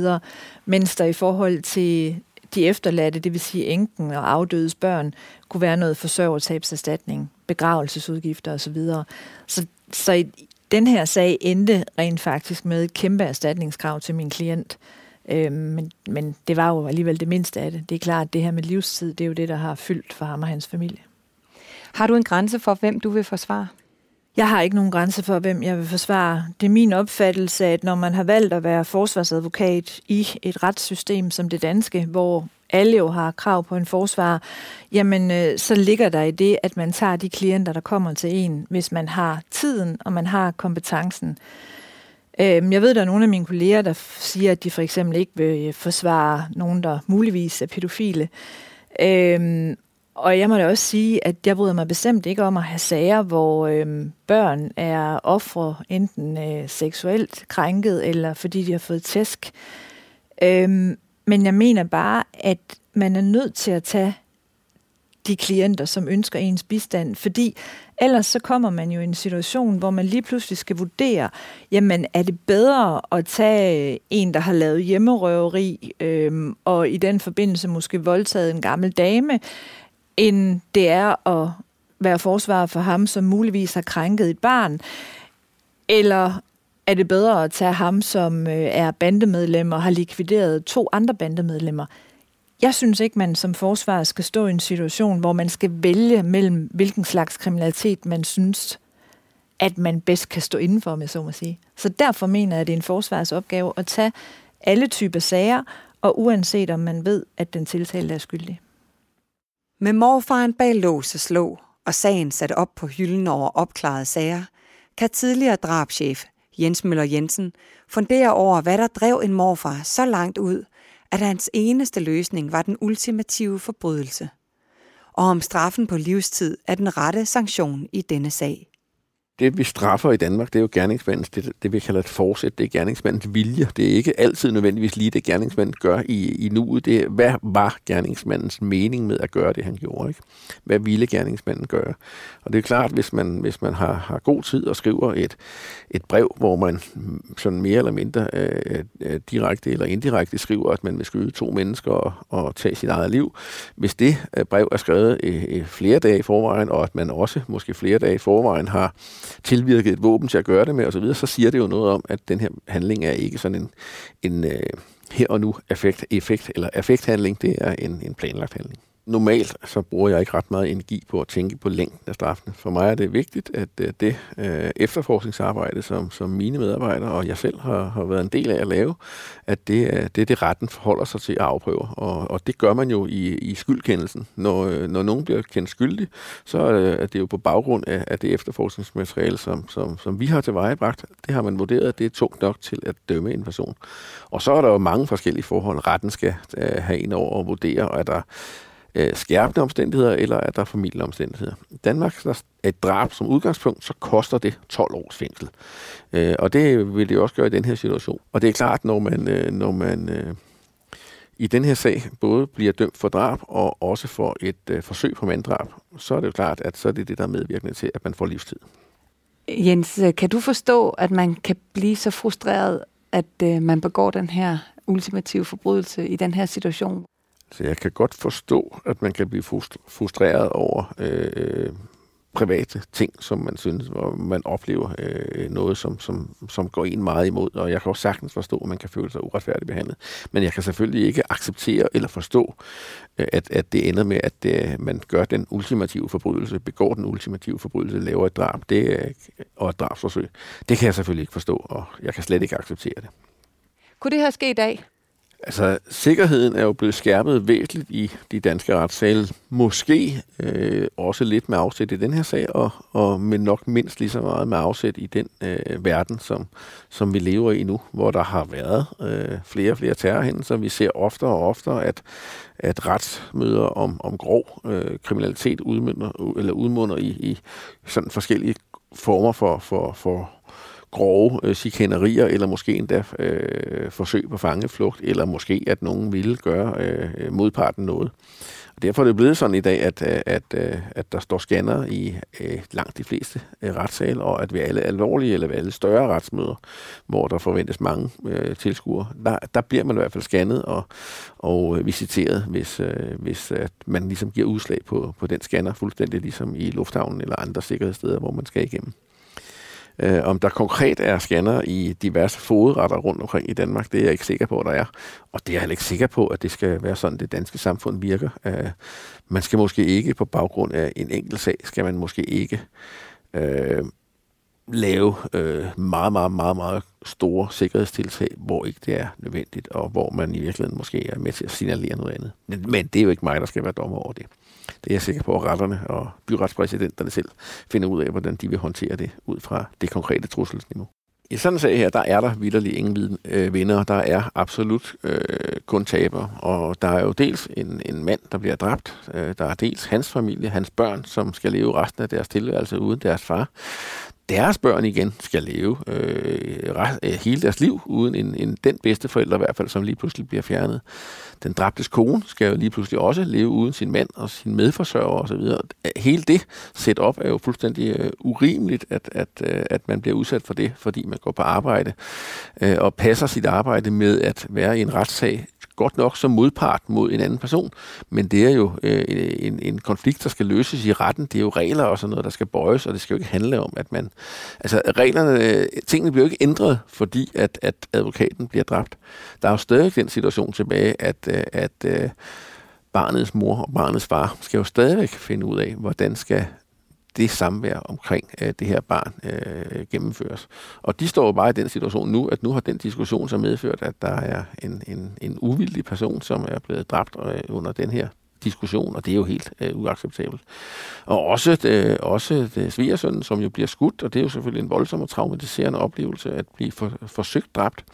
mens der i forhold til de efterladte, det vil sige enken og afdødes børn, kunne være noget forsørgertabserstatning, begravelsesudgifter osv. Så, så i den her sag endte rent faktisk med et kæmpe erstatningskrav til min klient. Øh, men, men det var jo alligevel det mindste af det. Det er klart, at det her med livstid, det er jo det, der har fyldt for ham og hans familie. Har du en grænse for, hvem du vil forsvare? Jeg har ikke nogen grænse for, hvem jeg vil forsvare. Det er min opfattelse, at når man har valgt at være forsvarsadvokat i et retssystem som det danske, hvor alle jo har krav på en forsvar, jamen øh, så ligger der i det, at man tager de klienter, der kommer til en, hvis man har tiden og man har kompetencen. Øh, jeg ved, der er nogle af mine kolleger, der siger, at de for eksempel ikke vil forsvare nogen, der muligvis er pædofile. Øh, og jeg må da også sige, at jeg bryder mig bestemt ikke om at have sager, hvor øh, børn er ofre enten øh, seksuelt krænket, eller fordi de har fået tæsk. Øh, men jeg mener bare, at man er nødt til at tage de klienter, som ønsker ens bistand, fordi ellers så kommer man jo i en situation, hvor man lige pludselig skal vurdere, jamen er det bedre at tage en, der har lavet hjemmerøveri, øhm, og i den forbindelse måske voldtaget en gammel dame, end det er at være forsvarer for ham, som muligvis har krænket et barn, eller er det bedre at tage ham, som øh, er bandemedlem og har likvideret to andre bandemedlemmer. Jeg synes ikke, man som forsvarer skal stå i en situation, hvor man skal vælge mellem, hvilken slags kriminalitet man synes, at man bedst kan stå indenfor, med så må sige. Så derfor mener jeg, at det er en forsvarsopgave at tage alle typer sager, og uanset om man ved, at den tiltalte er skyldig. Med morfaren bag lås og slå, og sagen sat op på hylden over opklarede sager, kan tidligere drabschef Jens Møller Jensen fundere over, hvad der drev en morfar så langt ud, at hans eneste løsning var den ultimative forbrydelse. Og om straffen på livstid er den rette sanktion i denne sag det vi straffer i Danmark, det er jo gerningsmandens, det, det vi kalder et forsæt, det er gerningsmandens vilje. Det er ikke altid nødvendigvis lige det, gerningsmanden gør i, i nuet. Det er, hvad var gerningsmandens mening med at gøre det, han gjorde? Ikke? Hvad ville gerningsmanden gøre? Og det er klart, hvis man, hvis man har, har god tid og skriver et, et brev, hvor man sådan mere eller mindre øh, øh, øh direkte eller indirekte skriver, at man vil skyde to mennesker og, og tage sit eget liv. Hvis det øh, brev er skrevet øh, øh, flere dage i forvejen, og at man også måske flere dage i forvejen har tilvirket et våben til at gøre det med osv., så siger det jo noget om, at den her handling er ikke sådan en, en øh, her og nu effekt, effekt eller effekthandling, det er en, en planlagt handling normalt så bruger jeg ikke ret meget energi på at tænke på længden af straffene. For mig er det vigtigt, at øh, det øh, efterforskningsarbejde, som, som mine medarbejdere og jeg selv har, har været en del af at lave, at det er det, det retten forholder sig til at afprøve. Og, og det gør man jo i, i skyldkendelsen. Når, øh, når nogen bliver kendt skyldig, så øh, er det jo på baggrund af, af det efterforskningsmateriale, som, som, som vi har tilvejebragt. Det har man vurderet, at det er tungt nok til at dømme en person. Og så er der jo mange forskellige forhold, retten skal have ind over og vurdere, og er der øh, skærpende omstændigheder, eller er der familieomstændigheder. I Danmark der er et drab som udgangspunkt, så koster det 12 års fængsel. Øh, og det vil det også gøre i den her situation. Og det er klart, når man, øh, når man øh, i den her sag både bliver dømt for drab og også for et øh, forsøg på manddrab, så er det jo klart, at så er det det, der er medvirkende til, at man får livstid. Jens, øh, kan du forstå, at man kan blive så frustreret, at øh, man begår den her ultimative forbrydelse i den her situation? Så jeg kan godt forstå, at man kan blive frustreret over øh, private ting, som man synes, hvor man oplever øh, noget, som, som, som går en meget imod. Og jeg kan også sagtens forstå, at man kan føle sig uretfærdigt behandlet. Men jeg kan selvfølgelig ikke acceptere eller forstå, øh, at, at det ender med, at øh, man gør den ultimative forbrydelse, begår den ultimative forbrydelse, laver et drab det, og et drabsforsøg. Det kan jeg selvfølgelig ikke forstå, og jeg kan slet ikke acceptere det. Kunne det her ske i dag? Altså, sikkerheden er jo blevet skærpet væsentligt i de danske retssale. Måske øh, også lidt med afsæt i den her sag, og, og men nok mindst lige så meget med afsæt i den øh, verden, som, som vi lever i nu, hvor der har været øh, flere og flere terrorhændelser. Vi ser oftere og oftere, at, at retsmøder om, om grov øh, kriminalitet udmunder, eller udmunder i, i sådan forskellige former for, for, for grove øh, chikanerier, eller måske endda øh, forsøg på fangeflugt, eller måske at nogen ville gøre øh, modparten noget. Og derfor er det blevet sådan i dag, at, at, at, øh, at der står scanner i øh, langt de fleste øh, retssale, og at ved alle alvorlige eller ved alle større retsmøder, hvor der forventes mange øh, tilskuere, der, der bliver man i hvert fald scannet og, og øh, visiteret, hvis, øh, hvis at man ligesom giver udslag på, på den scanner, fuldstændig ligesom i lufthavnen eller andre sikkerhedssteder, hvor man skal igennem. Øh, om der konkret er scanner i diverse fodretter rundt omkring i Danmark, det er jeg ikke sikker på, at der er. Og det er jeg heller ikke sikker på, at det skal være sådan, det danske samfund virker. Øh, man skal måske ikke på baggrund af en enkelt sag, skal man måske ikke øh, lave øh, meget, meget, meget, meget store sikkerhedstiltag, hvor ikke det er nødvendigt, og hvor man i virkeligheden måske er med til at signalere noget andet. Men, men det er jo ikke mig, der skal være dommer over det. Det er jeg sikker på, at retterne og byretspræsidenterne selv finder ud af, hvordan de vil håndtere det ud fra det konkrete trusselsniveau. I sådan en sag her, der er der vidderlig ingen øh, vinder, der er absolut øh, kun taber. Og der er jo dels en, en mand, der bliver dræbt, øh, der er dels hans familie, hans børn, som skal leve resten af deres tilværelse uden deres far. Deres børn igen skal leve øh, rest, øh, hele deres liv uden en, en, den bedste forælder i hvert fald, som lige pludselig bliver fjernet. den dræbtes kone skal jo lige pludselig også leve uden sin mand og sin medforsørger osv. Hele det setup er jo fuldstændig øh, urimeligt, at, at, øh, at man bliver udsat for det, fordi man går på arbejde øh, og passer sit arbejde med at være i en retssag godt nok som modpart mod en anden person, men det er jo øh, en, en konflikt, der skal løses i retten. Det er jo regler og sådan noget, der skal bøjes, og det skal jo ikke handle om, at man... Altså, reglerne, øh, tingene bliver jo ikke ændret, fordi at, at advokaten bliver dræbt. Der er jo stadig den situation tilbage, at, øh, at, at barnets mor og barnets far skal jo stadigvæk finde ud af, hvordan skal det samvær omkring øh, det her barn øh, gennemføres. Og de står jo bare i den situation nu, at nu har den diskussion så medført, at der er en, en, en uvildig person, som er blevet dræbt øh, under den her diskussion, og det er jo helt øh, uacceptabelt. Og også, øh, også det svigersønnen, som jo bliver skudt, og det er jo selvfølgelig en voldsom og traumatiserende oplevelse at blive for, forsøgt dræbt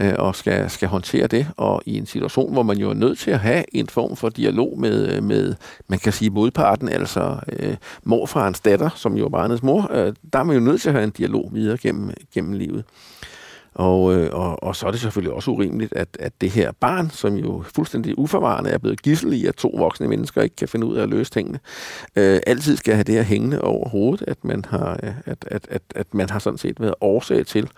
øh, og skal, skal håndtere det, og i en situation, hvor man jo er nødt til at have en form for dialog med, øh, med man kan sige modparten, altså øh, morfarens datter, som jo er barnets mor, øh, der er man jo nødt til at have en dialog videre gennem, gennem livet. Og, øh, og, og så er det selvfølgelig også urimeligt, at, at det her barn, som jo fuldstændig uforvarende er blevet gissel i, at to voksne mennesker ikke kan finde ud af at løse tingene, øh, altid skal have det her hængende over hovedet, at man har, øh, at, at, at, at man har sådan set været årsag til,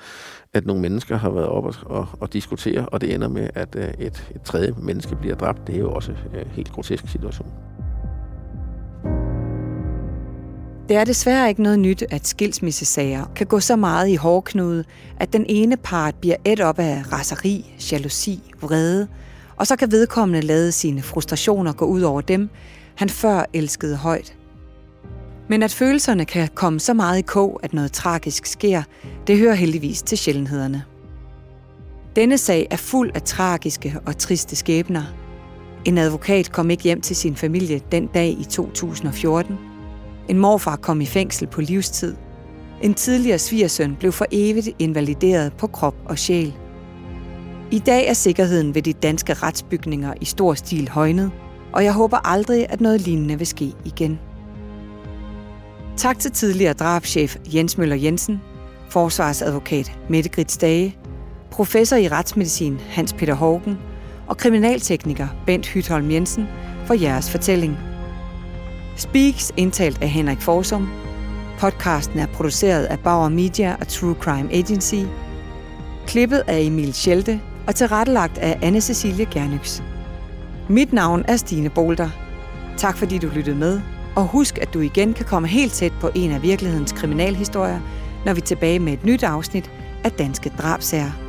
at nogle mennesker har været op og, og, og diskutere, og det ender med, at øh, et, et tredje menneske bliver dræbt. Det er jo også en øh, helt grotesk situation. Det er desværre ikke noget nyt, at skilsmissesager kan gå så meget i hårdknude, at den ene part bliver et op af raseri, jalousi, vrede, og så kan vedkommende lade sine frustrationer gå ud over dem, han før elskede højt. Men at følelserne kan komme så meget i kog, at noget tragisk sker, det hører heldigvis til sjældenhederne. Denne sag er fuld af tragiske og triste skæbner. En advokat kom ikke hjem til sin familie den dag i 2014. En morfar kom i fængsel på livstid. En tidligere svigersøn blev for evigt invalideret på krop og sjæl. I dag er sikkerheden ved de danske retsbygninger i stor stil højnet, og jeg håber aldrig, at noget lignende vil ske igen. Tak til tidligere drabschef Jens Møller Jensen, forsvarsadvokat Mette Grits Dage, professor i retsmedicin Hans Peter Hågen og kriminaltekniker Bent Hytholm Jensen for jeres fortælling. Speaks indtalt af Henrik Forsum. Podcasten er produceret af Bauer Media og True Crime Agency. Klippet af Emil Schelte og tilrettelagt af anne Cecilie Gernyx. Mit navn er Stine Bolter. Tak fordi du lyttede med, og husk, at du igen kan komme helt tæt på en af virkelighedens kriminalhistorier, når vi er tilbage med et nyt afsnit af Danske Drabsager